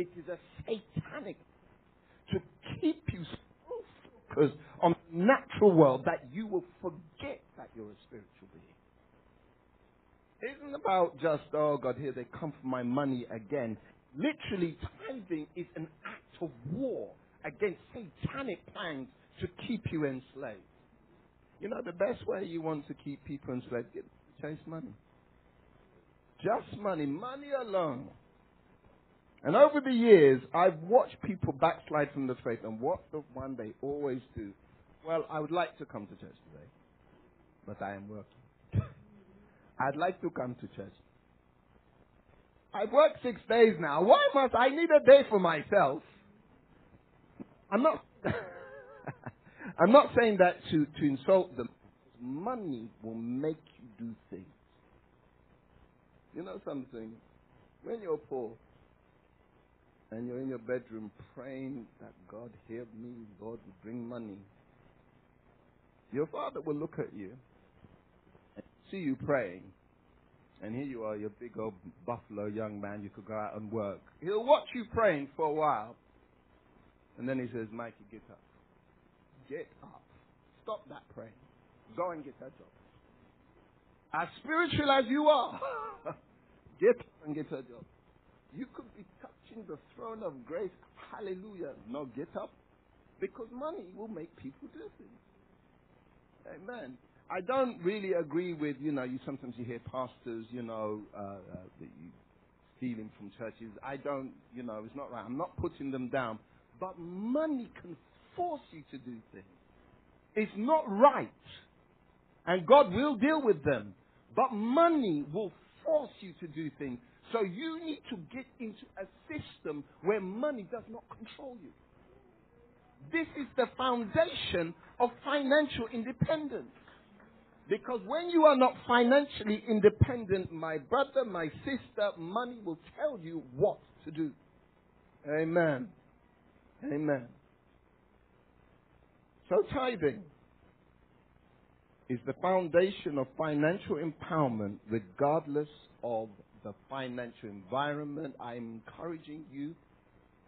it is a satanic to keep you so focused on the natural world that you will forget that you're a spiritual isn't about just, oh God, here they come for my money again. Literally, tithing is an act of war against satanic plans to keep you enslaved. You know, the best way you want to keep people enslaved, get chase money. Just money, money alone. And over the years, I've watched people backslide from the faith, and what's the one they always do? Well, I would like to come to church today, but I am working. I'd like to come to church. I've worked six days now. Why must I need a day for myself? I'm not. I'm not saying that to, to insult them. Money will make you do things. You know something? When you're poor, and you're in your bedroom praying that God help me, God will bring money, your father will look at you see you praying. And here you are, you're big old buffalo young man, you could go out and work. He'll watch you praying for a while. And then he says, Mikey, get up. Get up. Stop that praying. Go and get that job. As spiritual as you are, get up and get a job. You could be touching the throne of grace. Hallelujah. No, get up. Because money will make people do things. Amen. I don't really agree with, you know, you sometimes you hear pastors, you know, uh, uh, stealing from churches. I don't, you know, it's not right. I'm not putting them down. But money can force you to do things. It's not right. And God will deal with them. But money will force you to do things. So you need to get into a system where money does not control you. This is the foundation of financial independence. Because when you are not financially independent, my brother, my sister, money will tell you what to do. Amen. Amen. So tithing is the foundation of financial empowerment regardless of the financial environment. I'm encouraging you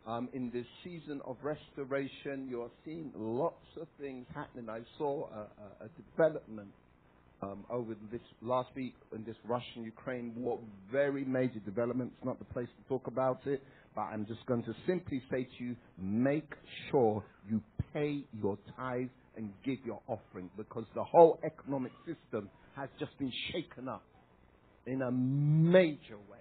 um, in this season of restoration. You're seeing lots of things happening. I saw a, a, a development um, over this last week in this Russian-Ukraine war. Very major developments, not the place to talk about it, but I'm just going to simply say to you, make sure you pay your tithe and give your offering because the whole economic system has just been shaken up in a major way.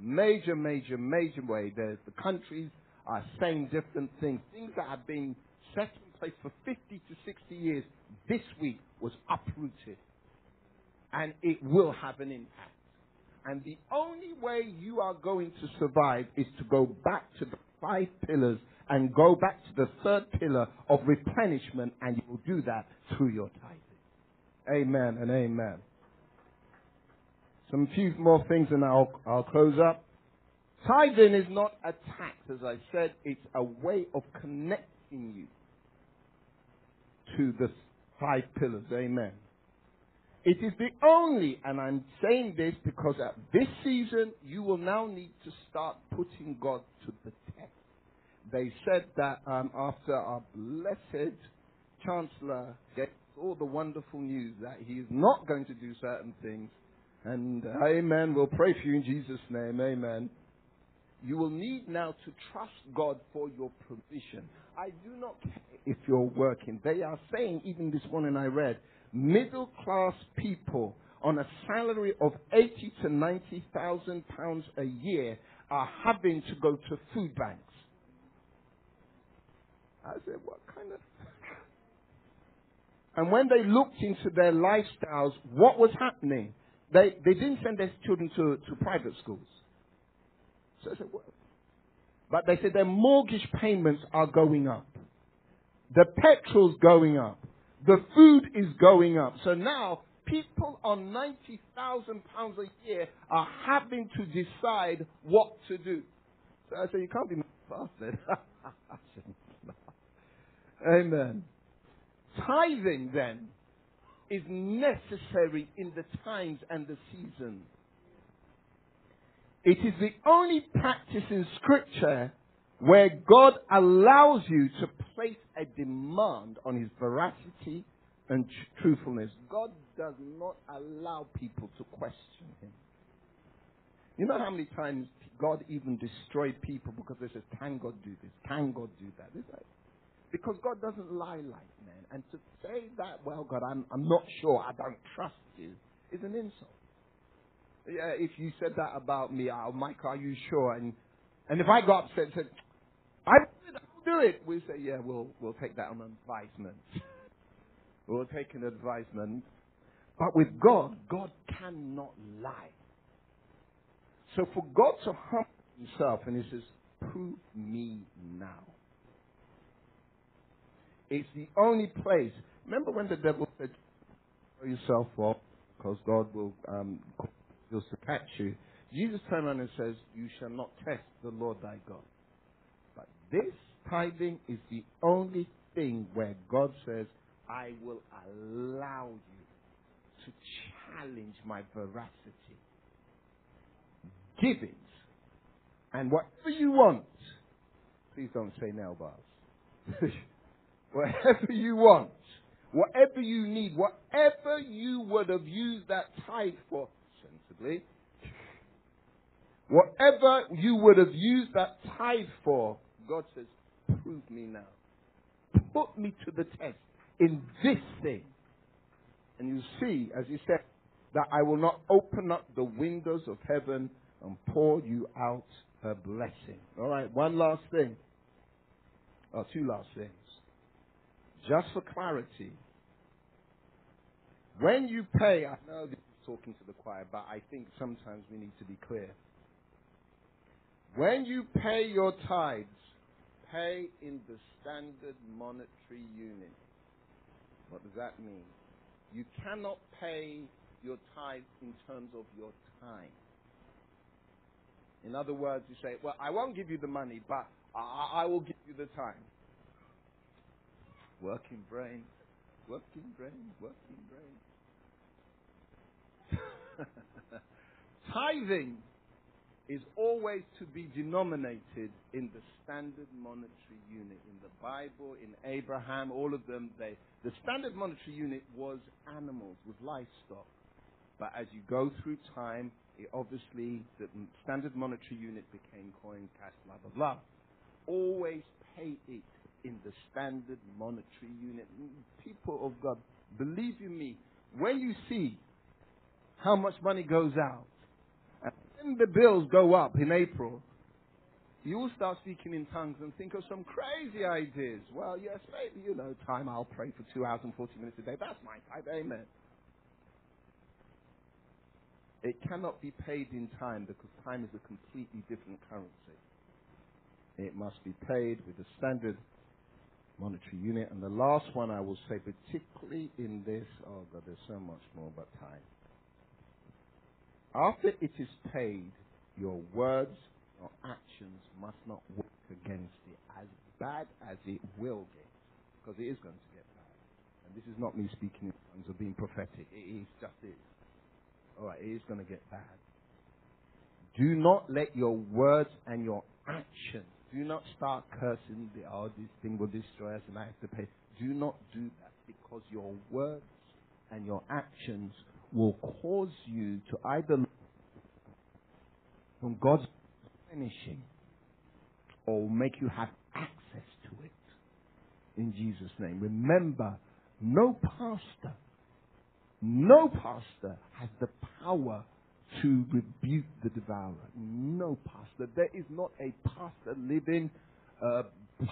Major, major, major way. The, the countries are saying different things. Things that have been set in place for 50 to 60 years this week was uprooted. And it will have an impact. And the only way you are going to survive is to go back to the five pillars and go back to the third pillar of replenishment, and you will do that through your tithing. Amen and amen. Some few more things and I'll, I'll close up. Tithing is not a tax, as I said, it's a way of connecting you to the five pillars. Amen. It is the only, and I'm saying this because at this season, you will now need to start putting God to the test. They said that um, after our blessed Chancellor gets all the wonderful news that he is not going to do certain things, and uh, amen. We'll pray for you in Jesus' name. Amen. You will need now to trust God for your provision. I do not care if you're working. They are saying, even this morning I read, middle class people on a salary of eighty to ninety thousand pounds a year are having to go to food banks. I said, what kind of. And when they looked into their lifestyles, what was happening? They, they didn't send their children to, to private schools. So I said, what? But they said their mortgage payments are going up. The petrol's going up. The food is going up. So now people on ninety thousand pounds a year are having to decide what to do. So I said, you can't be fasted. Amen. Tithing then is necessary in the times and the seasons. It is the only practice in scripture where God allows you to place a demand on his veracity and truthfulness. God does not allow people to question him. You know how many times God even destroyed people because they said, Can God do this? Can God do that? Like, because God doesn't lie like men. And to say that, well, God, I'm, I'm not sure, I don't trust you, is an insult. Yeah, if you said that about me, oh, Mike, are you sure? And and if I got upset and said, do it, we say, yeah, we'll we'll take that on advisement. we'll take an advisement. But with God, God cannot lie. So for God to humble himself, and he says, prove me now. It's the only place. Remember when the devil said, show yourself off, because God will um, will catch you. Jesus turned around and says, You shall not test the Lord thy God. But this tithing is the only thing where God says, I will allow you to challenge my veracity. Give it. And whatever you want, please don't say nail bars. whatever you want, whatever you need, whatever you would have used that tithe for, sensibly, whatever you would have used that tithe for, God says, prove me now. Put me to the test in this thing. And you see, as he said, that I will not open up the windows of heaven and pour you out a blessing. All right, one last thing. Or two last things. Just for clarity. When you pay, I know this is talking to the choir, but I think sometimes we need to be clear. When you pay your tithes, pay in the standard monetary unit. What does that mean? You cannot pay your tithes in terms of your time. In other words, you say, well, I won't give you the money, but I, I will give you the time. Working brain, working brain, working brain. Tithing is always to be denominated in the standard monetary unit. In the Bible, in Abraham, all of them, they, the standard monetary unit was animals, was livestock. But as you go through time, it obviously, the standard monetary unit became coin, cash, blah, blah, blah. Always pay it in the standard monetary unit. People of God, believe you me, when you see how much money goes out, when the bills go up in April, you will start speaking in tongues and think of some crazy ideas. Well, yes, maybe, you know, time I'll pray for two hours and 40 minutes a day. That's my type. Amen. It cannot be paid in time because time is a completely different currency. It must be paid with a standard monetary unit. And the last one I will say, particularly in this, oh God, there's so much more but time. After it is paid, your words, your actions must not work against it, as bad as it will get, because it is going to get bad. And this is not me speaking in tongues or being prophetic. It is just is. All right, it is going to get bad. Do not let your words and your actions, do not start cursing, the, oh, this thing will destroy us and I have to pay. Do not do that because your words and your actions will cause you to either from God's finishing or make you have access to it. In Jesus' name. Remember, no pastor, no pastor has the power to rebuke the devourer. No pastor. There is not a pastor living uh,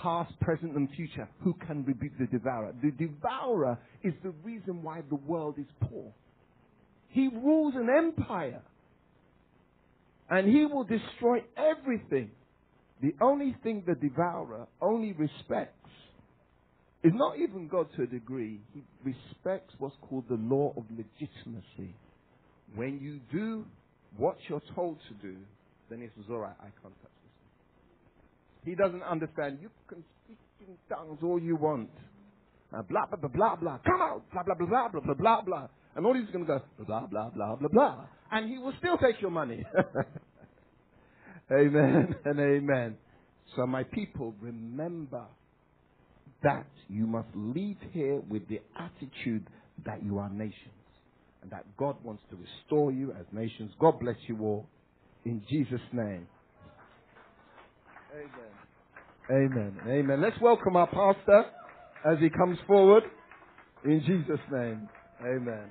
past, present, and future, who can rebuke the devourer? The devourer is the reason why the world is poor. He rules an empire. And he will destroy everything. The only thing the devourer only respects is not even God to a degree. He respects what's called the law of legitimacy. When you do what you're told to do, then he says, all right, I can't touch this. He doesn't understand. You can speak in tongues all you want. Uh, blah, blah, blah, blah, blah. Come out. Blah, blah, blah, blah, blah, blah, blah, blah. And all he's going to go, blah, blah, blah, blah, blah. And he will still take your money. amen and amen. So my people, remember that you must leave here with the attitude that you are nations and that God wants to restore you as nations. God bless you all in Jesus' name. Amen. Amen. Amen. Let's welcome our pastor as he comes forward in Jesus' name. Amen.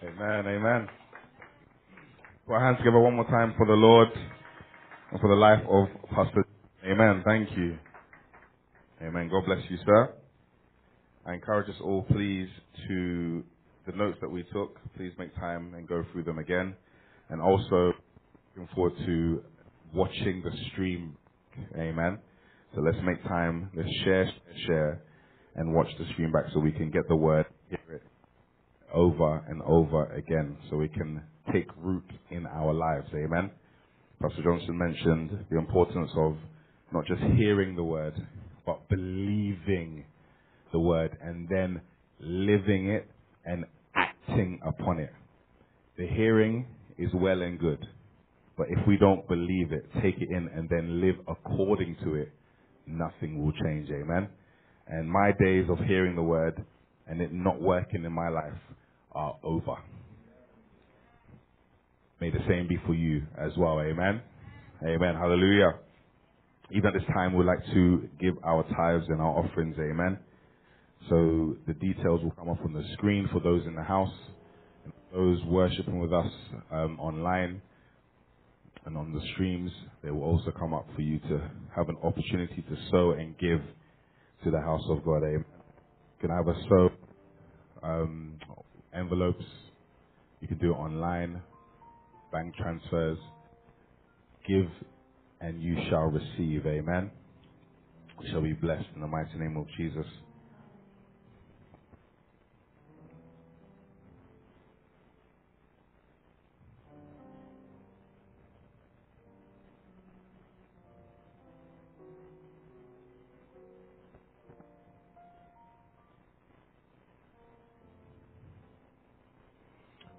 Amen, amen. Put our hands together one more time for the Lord and for the life of Pastor. Amen. Thank you. Amen. God bless you, sir. I encourage us all, please, to the notes that we took. Please make time and go through them again. And also, looking forward to watching the stream. Amen. So let's make time. Let's share, share, and watch the stream back so we can get the word, hear it over and over again, so we can take root in our lives. Amen. Pastor Johnson mentioned the importance of not just hearing the word, but believing the word and then living it and acting upon it. The hearing is well and good, but if we don't believe it, take it in and then live according to it, nothing will change. Amen. And my days of hearing the word and it not working in my life are over. May the same be for you as well. Amen. Amen. Hallelujah. Even at this time, we'd like to give our tithes and our offerings. Amen. So the details will come up on the screen for those in the house and those worshiping with us um, online and on the streams. They will also come up for you to have an opportunity to sow and give to the house of God. Amen. Can have a sow um, envelopes. You can do it online bank transfers. Give and you shall receive. Amen. We shall be blessed in the mighty name of Jesus.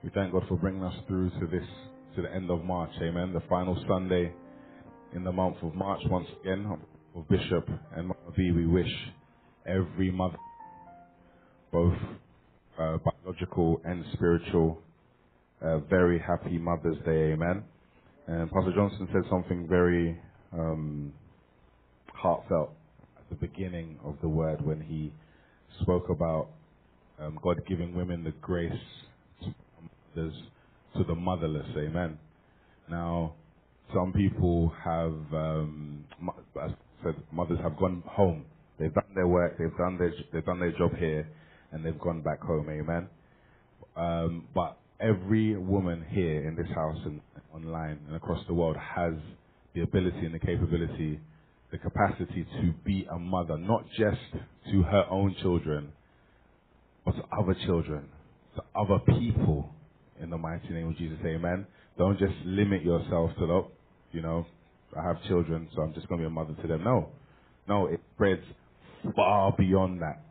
We thank God for bringing us through to this, to the end of March. Amen. The final Sunday in the month of March. Once again, of Bishop and B, we wish every mother, both uh, biological and spiritual, a very happy Mother's Day. Amen. And Pastor Johnson said something very um, heartfelt at the beginning of the word when he spoke about um, God giving women the grace to to the motherless. Amen. Now, some people have, um, as I said, mothers have gone home. They've done their work. They've done their they've done their job here, and they've gone back home. Amen. Um, but every woman here in this house and online and across the world has the ability and the capability, the capacity to be a mother, not just to her own children, but to other children, to other people in the mighty name of Jesus. Amen. Don't just limit yourself to the, you know, I have children, so I'm just going to be a mother to them. No. No, it spreads far beyond that.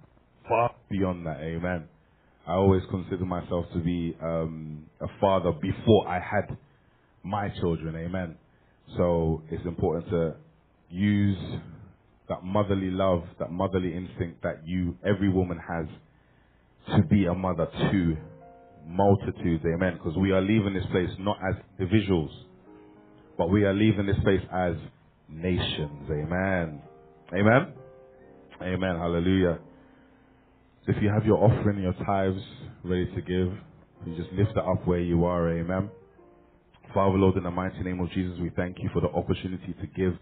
Far beyond that. Amen. I always consider myself to be um, a father before I had my children. Amen. So it's important to use that motherly love, that motherly instinct that you, every woman has to be a mother to multitudes. Amen. Because we are leaving this place not as individuals, but we are leaving this place as nations. Amen. Amen. Amen. Hallelujah. So if you have your offering, your tithes ready to give, you just lift it up where you are. Amen. Father, Lord, in the mighty name of Jesus, we thank you for the opportunity to give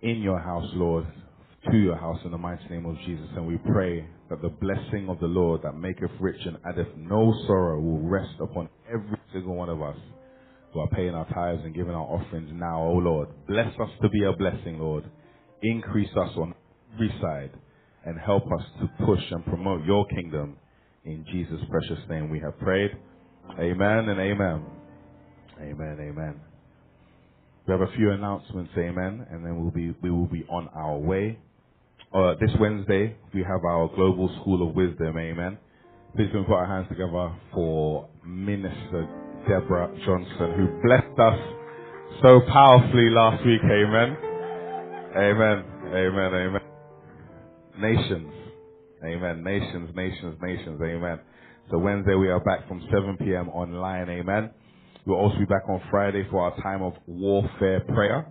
in your house, Lord, to your house in the mighty name of Jesus. And we pray that the blessing of the Lord that maketh rich and addeth no sorrow will rest upon every single one of us who are paying our tithes and giving our offerings now, O Lord. Bless us to be a blessing, Lord. Increase us on every side and help us to push and promote your kingdom. In Jesus' precious name we have prayed. Amen and amen. Amen, amen. We have a few announcements, amen, and then we'll be, we will be on our way. Uh, this Wednesday, we have our Global School of Wisdom, amen. Please can put our hands together for Minister Deborah Johnson, who blessed us so powerfully last week, amen. Amen, amen, amen. Nations, amen. Nations, nations, nations, amen. So Wednesday we are back from 7 p.m. online, amen. We'll also be back on Friday for our time of warfare prayer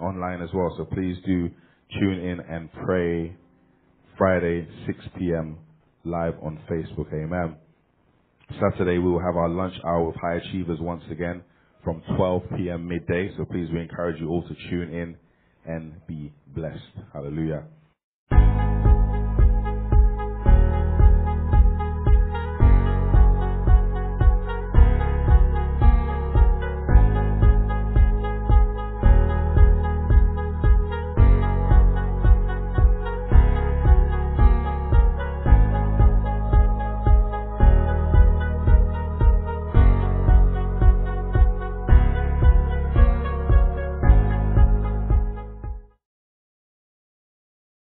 online as well. So please do tune in and pray Friday, 6 p.m. live on Facebook. Amen. Saturday, we will have our lunch hour with High Achievers once again from 12 p.m. midday. So please, we encourage you all to tune in and be blessed. Hallelujah.